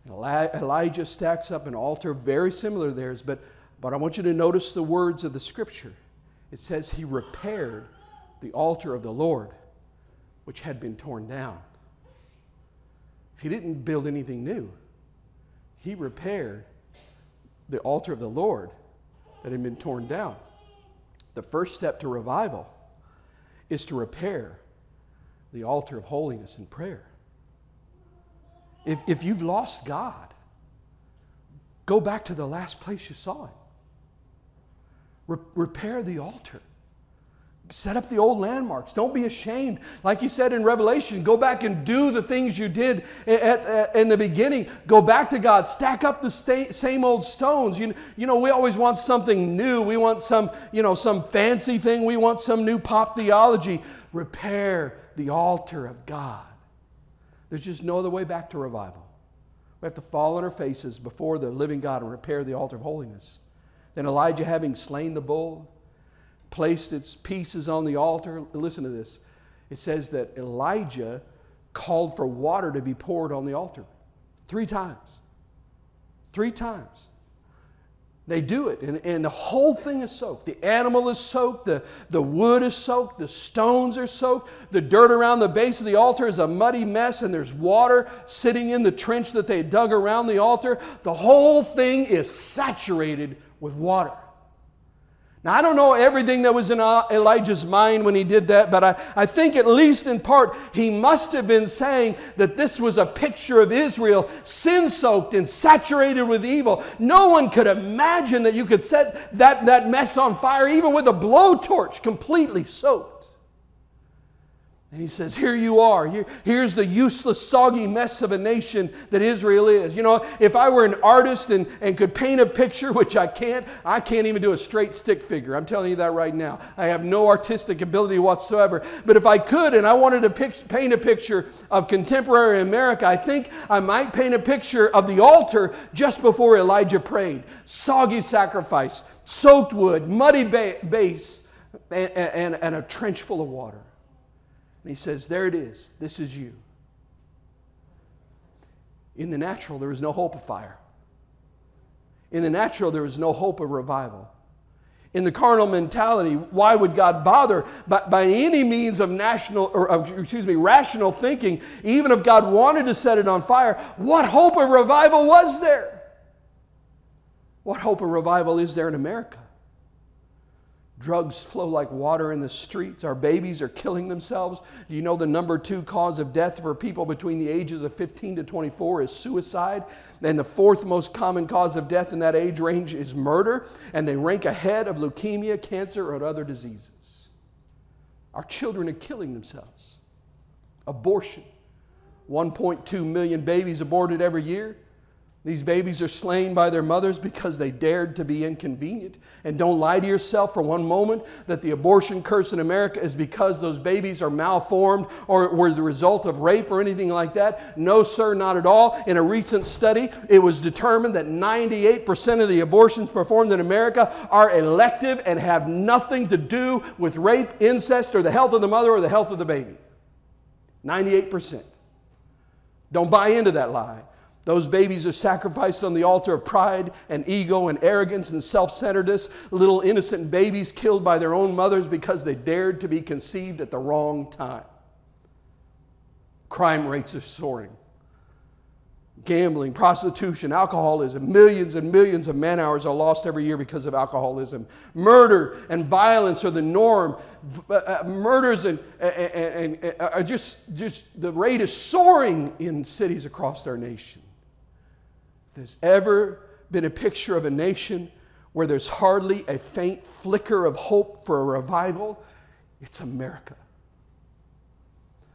And Elijah stacks up an altar very similar to theirs, but, but I want you to notice the words of the scripture. It says, He repaired the altar of the Lord, which had been torn down. He didn't build anything new, He repaired the altar of the Lord that had been torn down. The first step to revival is to repair the altar of holiness and prayer. If, if you've lost God, go back to the last place you saw Him. Re- repair the altar. Set up the old landmarks. Don't be ashamed. Like he said in Revelation, go back and do the things you did at, at, in the beginning. Go back to God. Stack up the sta- same old stones. You, you know, we always want something new. We want some, you know, some fancy thing. We want some new pop theology. Repair the altar of God. There's just no other way back to revival. We have to fall on our faces before the living God and repair the altar of holiness. Then Elijah, having slain the bull, placed its pieces on the altar. Listen to this. it says that Elijah called for water to be poured on the altar three times. Three times. They do it, and, and the whole thing is soaked. The animal is soaked, the, the wood is soaked, the stones are soaked, the dirt around the base of the altar is a muddy mess, and there's water sitting in the trench that they dug around the altar. The whole thing is saturated with water. Now, I don't know everything that was in uh, Elijah's mind when he did that, but I, I think at least in part he must have been saying that this was a picture of Israel sin soaked and saturated with evil. No one could imagine that you could set that, that mess on fire even with a blowtorch completely soaked. And he says, Here you are. Here, here's the useless, soggy mess of a nation that Israel is. You know, if I were an artist and, and could paint a picture, which I can't, I can't even do a straight stick figure. I'm telling you that right now. I have no artistic ability whatsoever. But if I could and I wanted to pic- paint a picture of contemporary America, I think I might paint a picture of the altar just before Elijah prayed. Soggy sacrifice, soaked wood, muddy ba- base, and, and, and a trench full of water. And he says, There it is. This is you. In the natural, there is no hope of fire. In the natural, there is no hope of revival. In the carnal mentality, why would God bother? By, by any means of national, or of, excuse me, rational thinking, even if God wanted to set it on fire, what hope of revival was there? What hope of revival is there in America? Drugs flow like water in the streets. Our babies are killing themselves. Do you know the number two cause of death for people between the ages of 15 to 24 is suicide? And the fourth most common cause of death in that age range is murder. And they rank ahead of leukemia, cancer, or other diseases. Our children are killing themselves. Abortion. 1.2 million babies aborted every year. These babies are slain by their mothers because they dared to be inconvenient. And don't lie to yourself for one moment that the abortion curse in America is because those babies are malformed or were the result of rape or anything like that. No, sir, not at all. In a recent study, it was determined that 98% of the abortions performed in America are elective and have nothing to do with rape, incest, or the health of the mother or the health of the baby. 98%. Don't buy into that lie. Those babies are sacrificed on the altar of pride and ego and arrogance and self centeredness. Little innocent babies killed by their own mothers because they dared to be conceived at the wrong time. Crime rates are soaring gambling, prostitution, alcoholism. Millions and millions of man hours are lost every year because of alcoholism. Murder and violence are the norm. Uh, uh, murders and, and, and, are just, just the rate is soaring in cities across our nation. If there's ever been a picture of a nation where there's hardly a faint flicker of hope for a revival, it's America.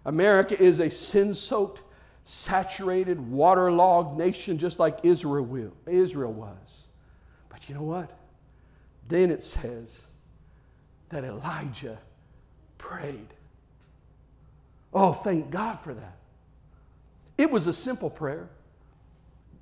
America is a sin soaked, saturated, waterlogged nation just like Israel, will, Israel was. But you know what? Then it says that Elijah prayed. Oh, thank God for that. It was a simple prayer.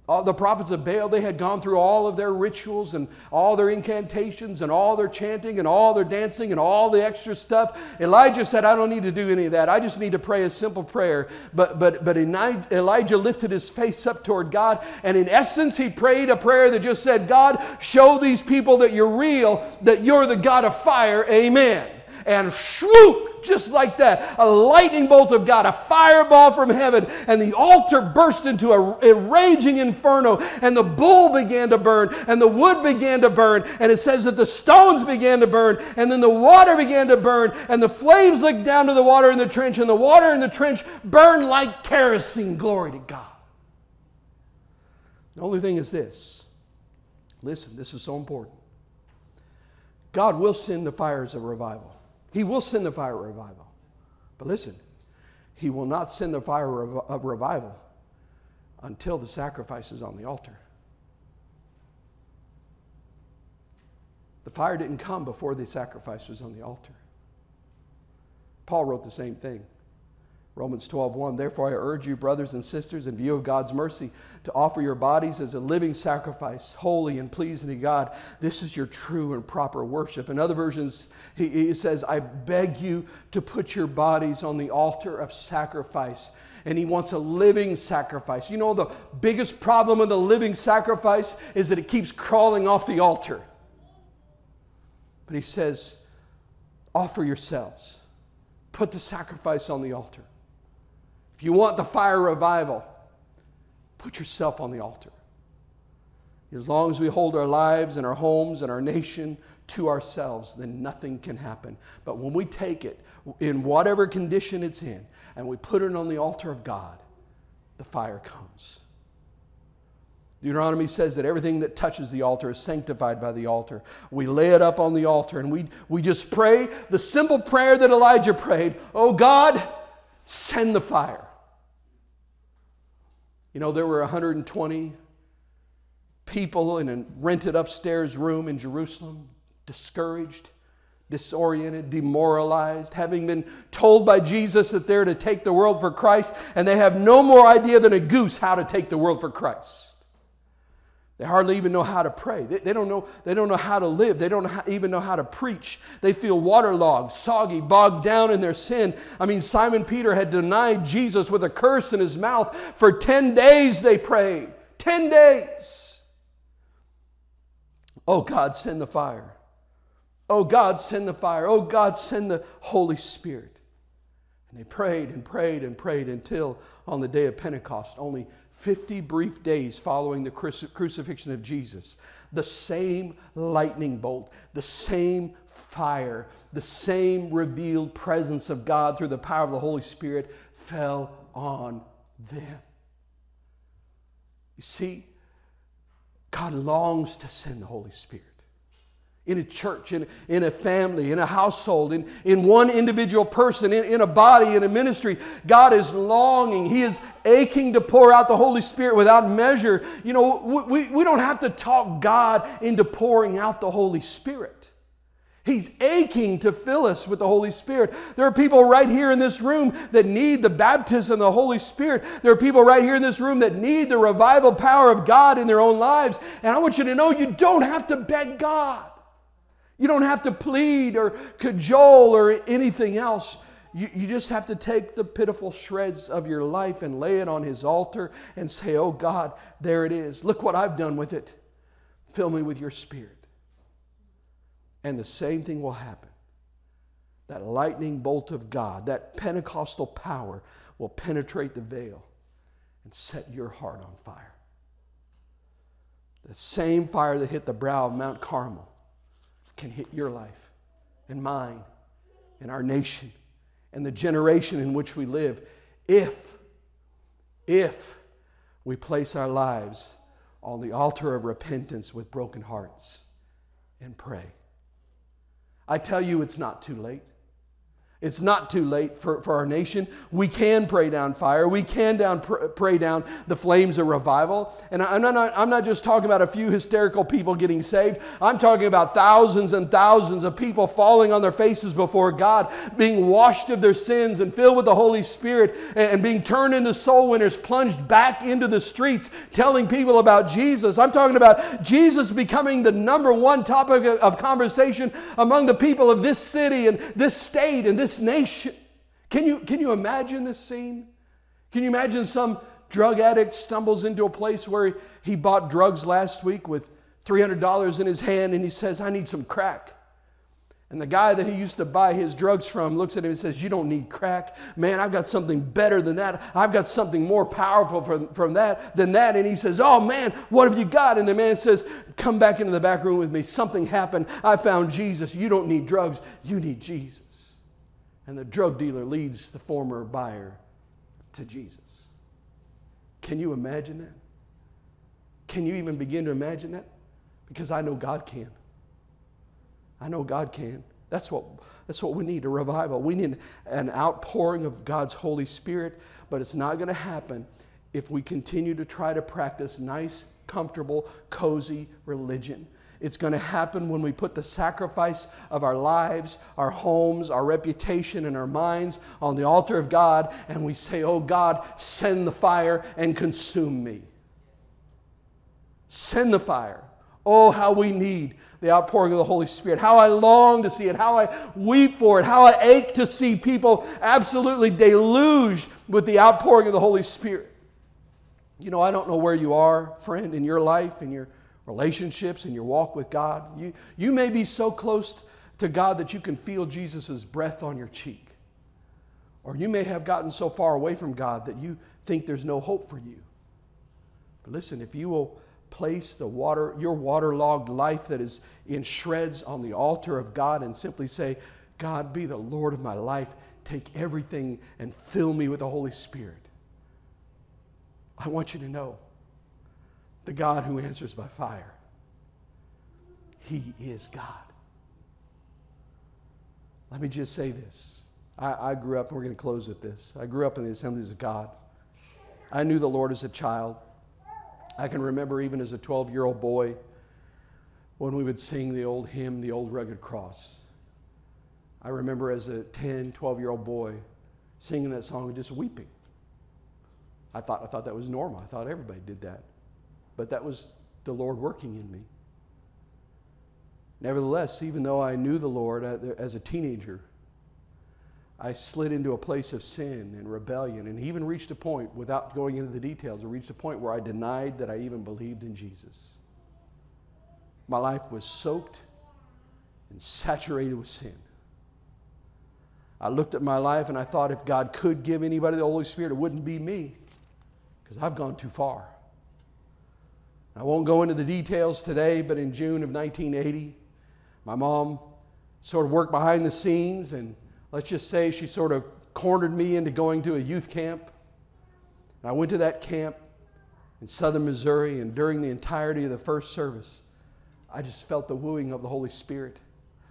The prophets of Baal, they had gone through all of their rituals and all their incantations and all their chanting and all their dancing and all the extra stuff. Elijah said, I don't need to do any of that. I just need to pray a simple prayer. But, but, but Elijah lifted his face up toward God, and in essence, he prayed a prayer that just said, God, show these people that you're real, that you're the God of fire. Amen. And swoop! just like that. A lightning bolt of God, a fireball from heaven, and the altar burst into a, a raging inferno, and the bull began to burn, and the wood began to burn, and it says that the stones began to burn, and then the water began to burn, and the flames licked down to the water in the trench, and the water in the trench burned like kerosene. Glory to God. The only thing is this listen, this is so important. God will send the fires of revival. He will send the fire of revival. But listen, He will not send the fire of revival until the sacrifice is on the altar. The fire didn't come before the sacrifice was on the altar. Paul wrote the same thing. Romans 12, 1. Therefore, I urge you, brothers and sisters, in view of God's mercy, to offer your bodies as a living sacrifice, holy and pleasing to God. This is your true and proper worship. In other versions, he, he says, I beg you to put your bodies on the altar of sacrifice. And he wants a living sacrifice. You know, the biggest problem with the living sacrifice is that it keeps crawling off the altar. But he says, offer yourselves, put the sacrifice on the altar. If you want the fire revival, put yourself on the altar. As long as we hold our lives and our homes and our nation to ourselves, then nothing can happen. But when we take it in whatever condition it's in and we put it on the altar of God, the fire comes. Deuteronomy says that everything that touches the altar is sanctified by the altar. We lay it up on the altar and we, we just pray the simple prayer that Elijah prayed Oh God, Send the fire. You know, there were 120 people in a rented upstairs room in Jerusalem, discouraged, disoriented, demoralized, having been told by Jesus that they're to take the world for Christ, and they have no more idea than a goose how to take the world for Christ. They hardly even know how to pray. They, they, don't, know, they don't know how to live. They don't even know how to preach. They feel waterlogged, soggy, bogged down in their sin. I mean, Simon Peter had denied Jesus with a curse in his mouth. For 10 days they prayed. 10 days. Oh, God, send the fire. Oh, God, send the fire. Oh, God, send the Holy Spirit. And they prayed and prayed and prayed until on the day of Pentecost, only 50 brief days following the crucifixion of Jesus, the same lightning bolt, the same fire, the same revealed presence of God through the power of the Holy Spirit fell on them. You see, God longs to send the Holy Spirit in a church, in, in a family, in a household, in, in one individual person, in, in a body, in a ministry. God is longing. He is aching to pour out the Holy Spirit without measure. You know, we, we don't have to talk God into pouring out the Holy Spirit. He's aching to fill us with the Holy Spirit. There are people right here in this room that need the baptism of the Holy Spirit. There are people right here in this room that need the revival power of God in their own lives. And I want you to know you don't have to beg God. You don't have to plead or cajole or anything else. You, you just have to take the pitiful shreds of your life and lay it on His altar and say, Oh God, there it is. Look what I've done with it. Fill me with your Spirit. And the same thing will happen. That lightning bolt of God, that Pentecostal power will penetrate the veil and set your heart on fire. The same fire that hit the brow of Mount Carmel can hit your life and mine and our nation and the generation in which we live if, if we place our lives on the altar of repentance with broken hearts and pray. I tell you, it's not too late. It's not too late for, for our nation. We can pray down fire. We can down, pray down the flames of revival. And I'm not, I'm not just talking about a few hysterical people getting saved. I'm talking about thousands and thousands of people falling on their faces before God, being washed of their sins and filled with the Holy Spirit and being turned into soul winners, plunged back into the streets, telling people about Jesus. I'm talking about Jesus becoming the number one topic of conversation among the people of this city and this state and this this nation. Can you, can you imagine this scene? Can you imagine some drug addict stumbles into a place where he, he bought drugs last week with $300 in his hand and he says, I need some crack. And the guy that he used to buy his drugs from looks at him and says, You don't need crack. Man, I've got something better than that. I've got something more powerful from, from that than that. And he says, Oh man, what have you got? And the man says, Come back into the back room with me. Something happened. I found Jesus. You don't need drugs. You need Jesus and the drug dealer leads the former buyer to Jesus. Can you imagine that? Can you even begin to imagine that? Because I know God can. I know God can. That's what, that's what we need a revival. We need an outpouring of God's Holy Spirit, but it's not going to happen if we continue to try to practice nice, comfortable, cozy religion It's going to happen when we put the sacrifice of our lives, our homes, our reputation, and our minds on the altar of God and we say, Oh God, send the fire and consume me. Send the fire. Oh, how we need the outpouring of the Holy Spirit. How I long to see it. How I weep for it. How I ache to see people absolutely deluged with the outpouring of the Holy Spirit. You know, I don't know where you are, friend, in your life, in your relationships, and your walk with God. You, you may be so close to God that you can feel Jesus' breath on your cheek. Or you may have gotten so far away from God that you think there's no hope for you. But listen, if you will place the water, your waterlogged life that is in shreds on the altar of God and simply say, God, be the Lord of my life. Take everything and fill me with the Holy Spirit. I want you to know the God who answers by fire. He is God. Let me just say this. I, I grew up, we're going to close with this. I grew up in the assemblies of God. I knew the Lord as a child. I can remember even as a 12 year old boy when we would sing the old hymn, The Old Rugged Cross. I remember as a 10, 12 year old boy singing that song and just weeping. I thought, I thought that was normal. I thought everybody did that. But that was the Lord working in me. Nevertheless, even though I knew the Lord as a teenager, I slid into a place of sin and rebellion and even reached a point, without going into the details, I reached a point where I denied that I even believed in Jesus. My life was soaked and saturated with sin. I looked at my life and I thought if God could give anybody the Holy Spirit, it wouldn't be me because I've gone too far. I won't go into the details today, but in June of 1980, my mom sort of worked behind the scenes, and let's just say she sort of cornered me into going to a youth camp. And I went to that camp in southern Missouri, and during the entirety of the first service, I just felt the wooing of the Holy Spirit.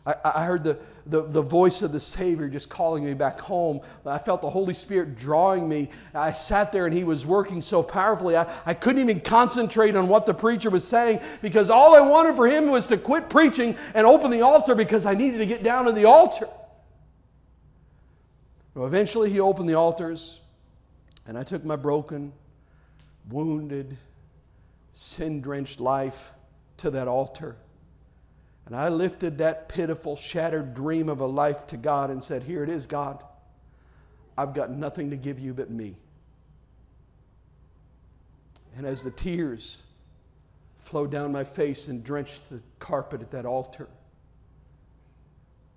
I, I heard the, the, the voice of the Savior just calling me back home. I felt the Holy Spirit drawing me. I sat there and He was working so powerfully. I, I couldn't even concentrate on what the preacher was saying because all I wanted for Him was to quit preaching and open the altar because I needed to get down to the altar. Well, eventually, He opened the altars and I took my broken, wounded, sin drenched life to that altar. And I lifted that pitiful, shattered dream of a life to God and said, Here it is, God. I've got nothing to give you but me. And as the tears flowed down my face and drenched the carpet at that altar,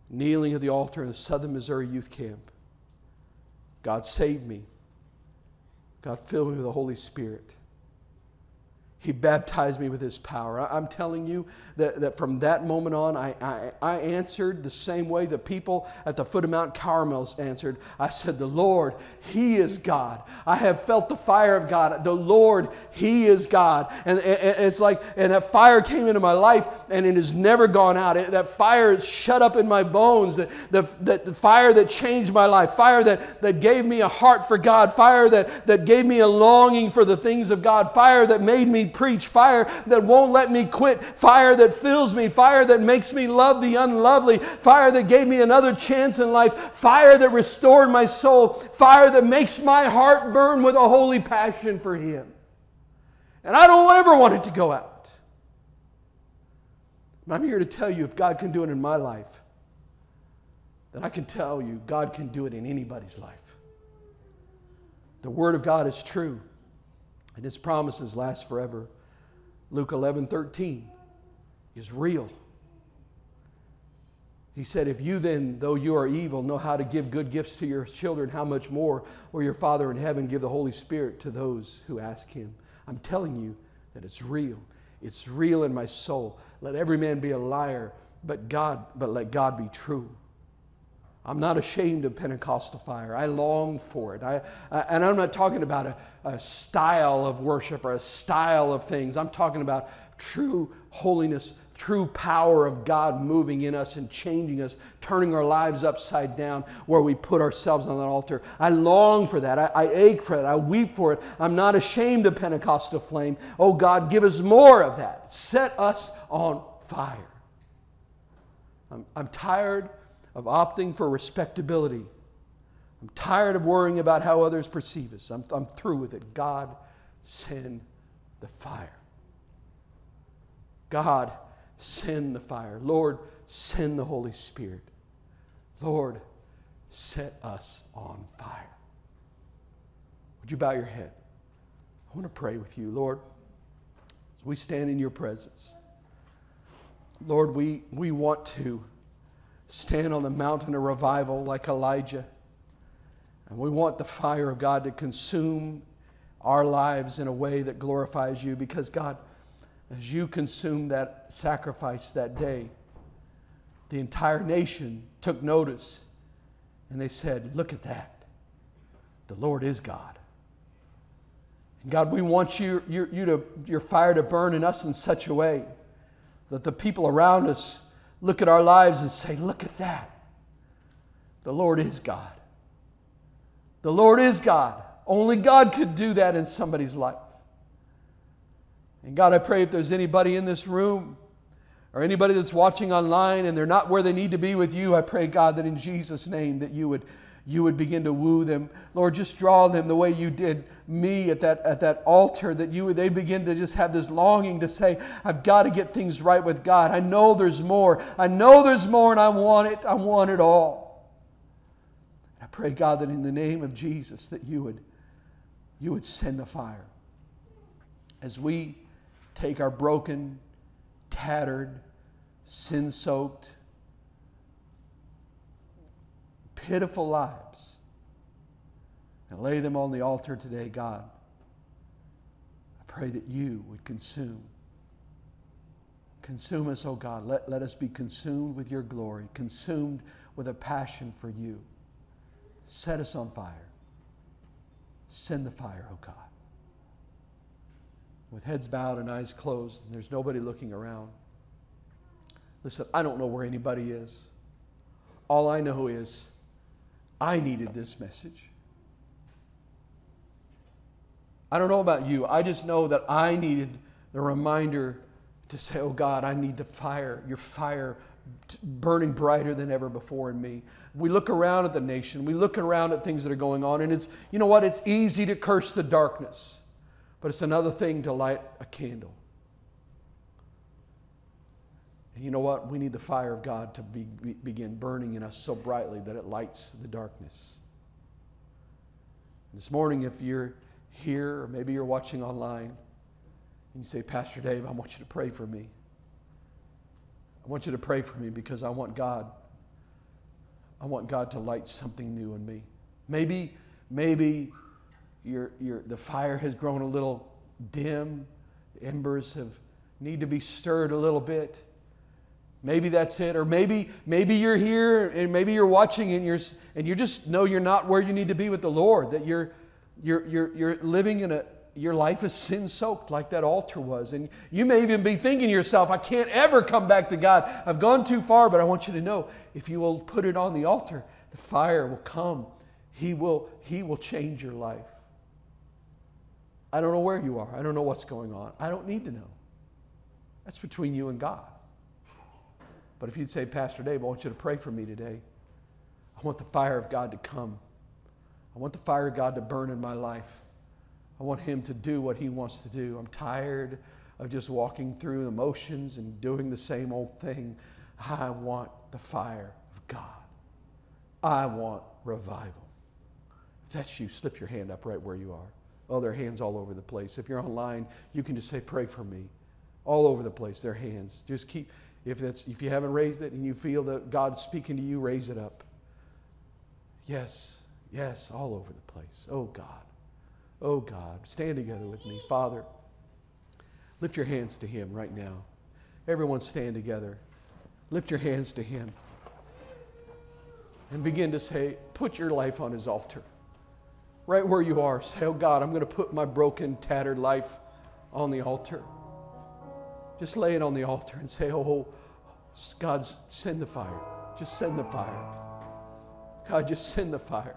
kneeling at the altar in the Southern Missouri Youth Camp, God saved me. God filled me with the Holy Spirit. He baptized me with his power. I'm telling you that, that from that moment on, I, I, I, answered the same way the people at the foot of Mount Carmel answered. I said, The Lord, He is God. I have felt the fire of God. The Lord, He is God. And, and it's like, and that fire came into my life and it has never gone out. It, that fire is shut up in my bones. That, the, that the fire that changed my life, fire that, that gave me a heart for God, fire that, that gave me a longing for the things of God, fire that made me preach, fire that won't let me quit, fire that fills me, fire that makes me love the unlovely, fire that gave me another chance in life, fire that restored my soul, fire that makes my heart burn with a holy passion for Him. And I don't ever want it to go out. But I'm here to tell you if God can do it in my life, then I can tell you God can do it in anybody's life. The Word of God is true and his promises last forever. Luke 11 13 is real. He said, If you then, though you are evil, know how to give good gifts to your children, how much more will your Father in heaven give the Holy Spirit to those who ask him? I'm telling you that it's real. It's real in my soul. Let every man be a liar, but God, but let God be true. I'm not ashamed of Pentecostal fire. I long for it. I, and I'm not talking about a, a style of worship or a style of things. I'm talking about true holiness, true power of God moving in us and changing us, turning our lives upside down where we put ourselves on that altar. I long for that. I, I, ache for it. I weep for it. I'm not ashamed of Pentecostal flame. Oh God, give us more of that. Set us on fire. I'm, I'm tired of opting for respectability. I'm tired of worrying about how others perceive us. I'm, I'm through with it. God, send the fire. God, send the fire. Lord, send the Holy Spirit. Lord, set us on fire. Would you bow your head? I want to pray with you, Lord, as we stand in your presence. Lord, we, we want to stand on the mountain of revival like Elijah. And we want the fire of God to consume our lives in a way that glorifies you because, God, as you consumed that sacrifice that day, the entire nation took notice and they said, Look at that. The Lord is God. And God, we want you, you, you to, your fire to burn in us in such a way that the people around us look at our lives and say, Look at that. The Lord is God. The Lord is God. Only God could do that in somebody's life. And God, I pray if there's anybody in this room or anybody that's watching online and they're not where they need to be with you, I pray, God, that in Jesus' name that you would you would begin to woo them. Lord, just draw them the way you did me at that, at that altar, that you would, they begin to just have this longing to say, I've got to get things right with God. I know there's more. I know there's more and I want it. I want it all. I pray, God, that in the name of Jesus, that you would, you would send the fire. As we take our broken, tattered, sin soaked, pitiful lives and lay them on the altar today, God. I pray that you would consume. Consume us, oh God. Let, let us be consumed with your glory, consumed with a passion for you. Set us on fire. Send the fire, oh God. With heads bowed and eyes closed, and there's nobody looking around. Listen, I don't know where anybody is. All I know is I needed this message. I don't know about you. I just know that I needed the reminder to say, Oh God, I need the fire, your fire burning brighter than ever before in me. We look around at the nation, we look around at things that are going on, and it's, you know what? It's easy to curse the darkness, but it's another thing to light a candle. And you know what? We need the fire of God to be, be, begin burning in us so brightly that it lights the darkness. This morning, if you're here, or maybe you're watching online, and you say, Pastor Dave, I want you to pray for me. I want you to pray for me because I want God. I want God to light something new in me. Maybe, maybe the fire has grown a little dim. The embers have need to be stirred a little bit. Maybe that's it. Or maybe, maybe you're here and maybe you're watching and you're, and you just know you're not where you need to be with the Lord, that you're, you're, you're, you're living in a, your life is sin soaked like that altar was. And you may even be thinking to yourself, I can't ever come back to God. I've gone too far, but I want you to know if you will put it on the altar, the fire will come. He will, he will change your life. I don't know where you are. I don't know what's going on. I don't need to know. That's between you and God. But if you'd say, Pastor Dave, I want you to pray for me today. I want the fire of God to come. I want the fire of God to burn in my life. I want Him to do what He wants to do. I'm tired of just walking through the motions and doing the same old thing. I want the fire of God. I want revival. If that's you, slip your hand up right where you are. Oh, there are hands all over the place. If you're online, you can just say, Pray for me. All over the place, there are hands. Just keep. If, that's, if you haven't raised it and you feel that God's speaking to you, raise it up. Yes, yes, all over the place. Oh God. Oh God. Stand together with me. Father, lift your hands to Him right now. Everyone stand together. Lift your hands to Him. And begin to say, put your life on His altar. Right where you are, say, Oh God, I'm going to put my broken, tattered life on the altar. Just lay it on the altar and say, Oh, God, send the fire. Just send the fire. God, just send the fire.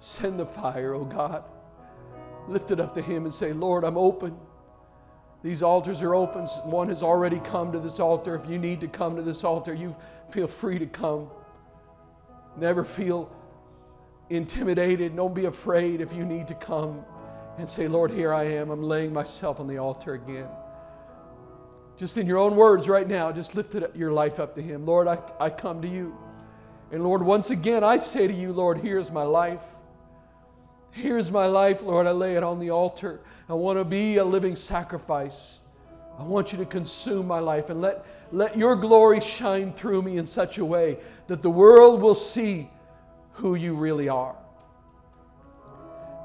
Send the fire, oh God. Lift it up to Him and say, Lord, I'm open. These altars are open. One has already come to this altar. If you need to come to this altar, you feel free to come. Never feel intimidated. Don't be afraid if you need to come and say, Lord, here I am. I'm laying myself on the altar again. Just in your own words right now, just lift it, your life up to Him. Lord, I, I come to you. And Lord, once again, I say to you, Lord, here's my life. Here's my life, Lord. I lay it on the altar. I want to be a living sacrifice. I want you to consume my life and let, let your glory shine through me in such a way that the world will see who you really are.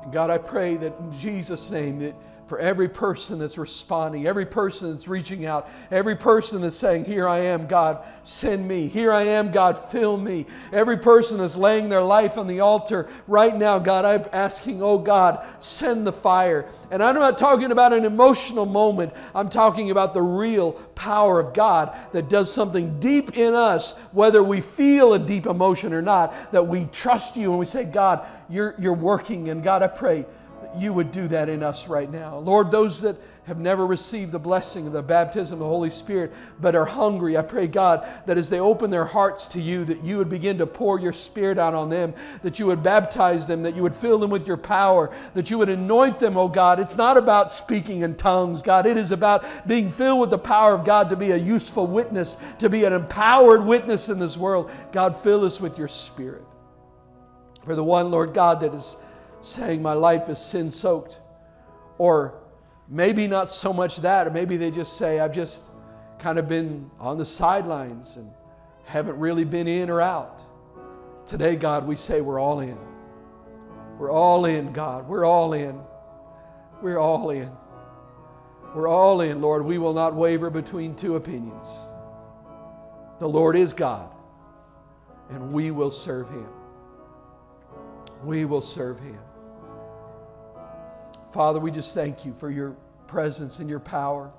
And God, I pray that in Jesus' name that for every person that's responding, every person that's reaching out, every person that's saying, Here I am, God, send me. Here I am, God, fill me. Every person that's laying their life on the altar right now, God, I'm asking, Oh God, send the fire. And I'm not talking about an emotional moment, I'm talking about the real power of God that does something deep in us, whether we feel a deep emotion or not, that we trust you and we say, God, you're, you're working. And God, I pray you would do that in us right now. Lord, those that have never received the blessing of the baptism of the Holy Spirit but are hungry, I pray, God, that as they open their hearts to you, that you would begin to pour your Spirit out on them, that you would baptize them, that you would fill them with your power, that you would anoint them, oh God. It's not about speaking in tongues, God. It is about being filled with the power of God to be a useful witness, to be an empowered witness in this world. God, fill us with your Spirit. For the one, Lord God, that is saying my life is sin soaked. Or maybe not so much that, or maybe they just say, I've just kind of been on the sidelines and haven't really been in or out. Today, God, we say we're all in. We're all in, God. We're all in. We're all in. We're all in, Lord. We will not waver between two opinions. The Lord is God, and we will serve Him. We will serve Him. Father, we just thank you for your presence and your power.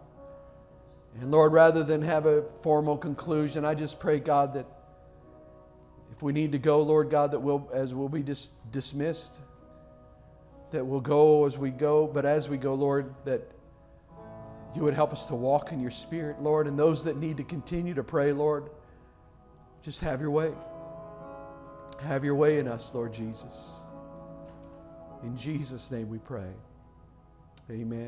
And Lord, rather than have a formal conclusion, I just pray, God, that if we need to go, Lord God, that we'll, as we'll be dis- dismissed, that we'll go as we go, but as we go, Lord, that you would help us to walk in your spirit, Lord, and those that need to continue to pray, Lord, just have your way. Have your way in us, Lord Jesus. In Jesus' name we pray. Amen.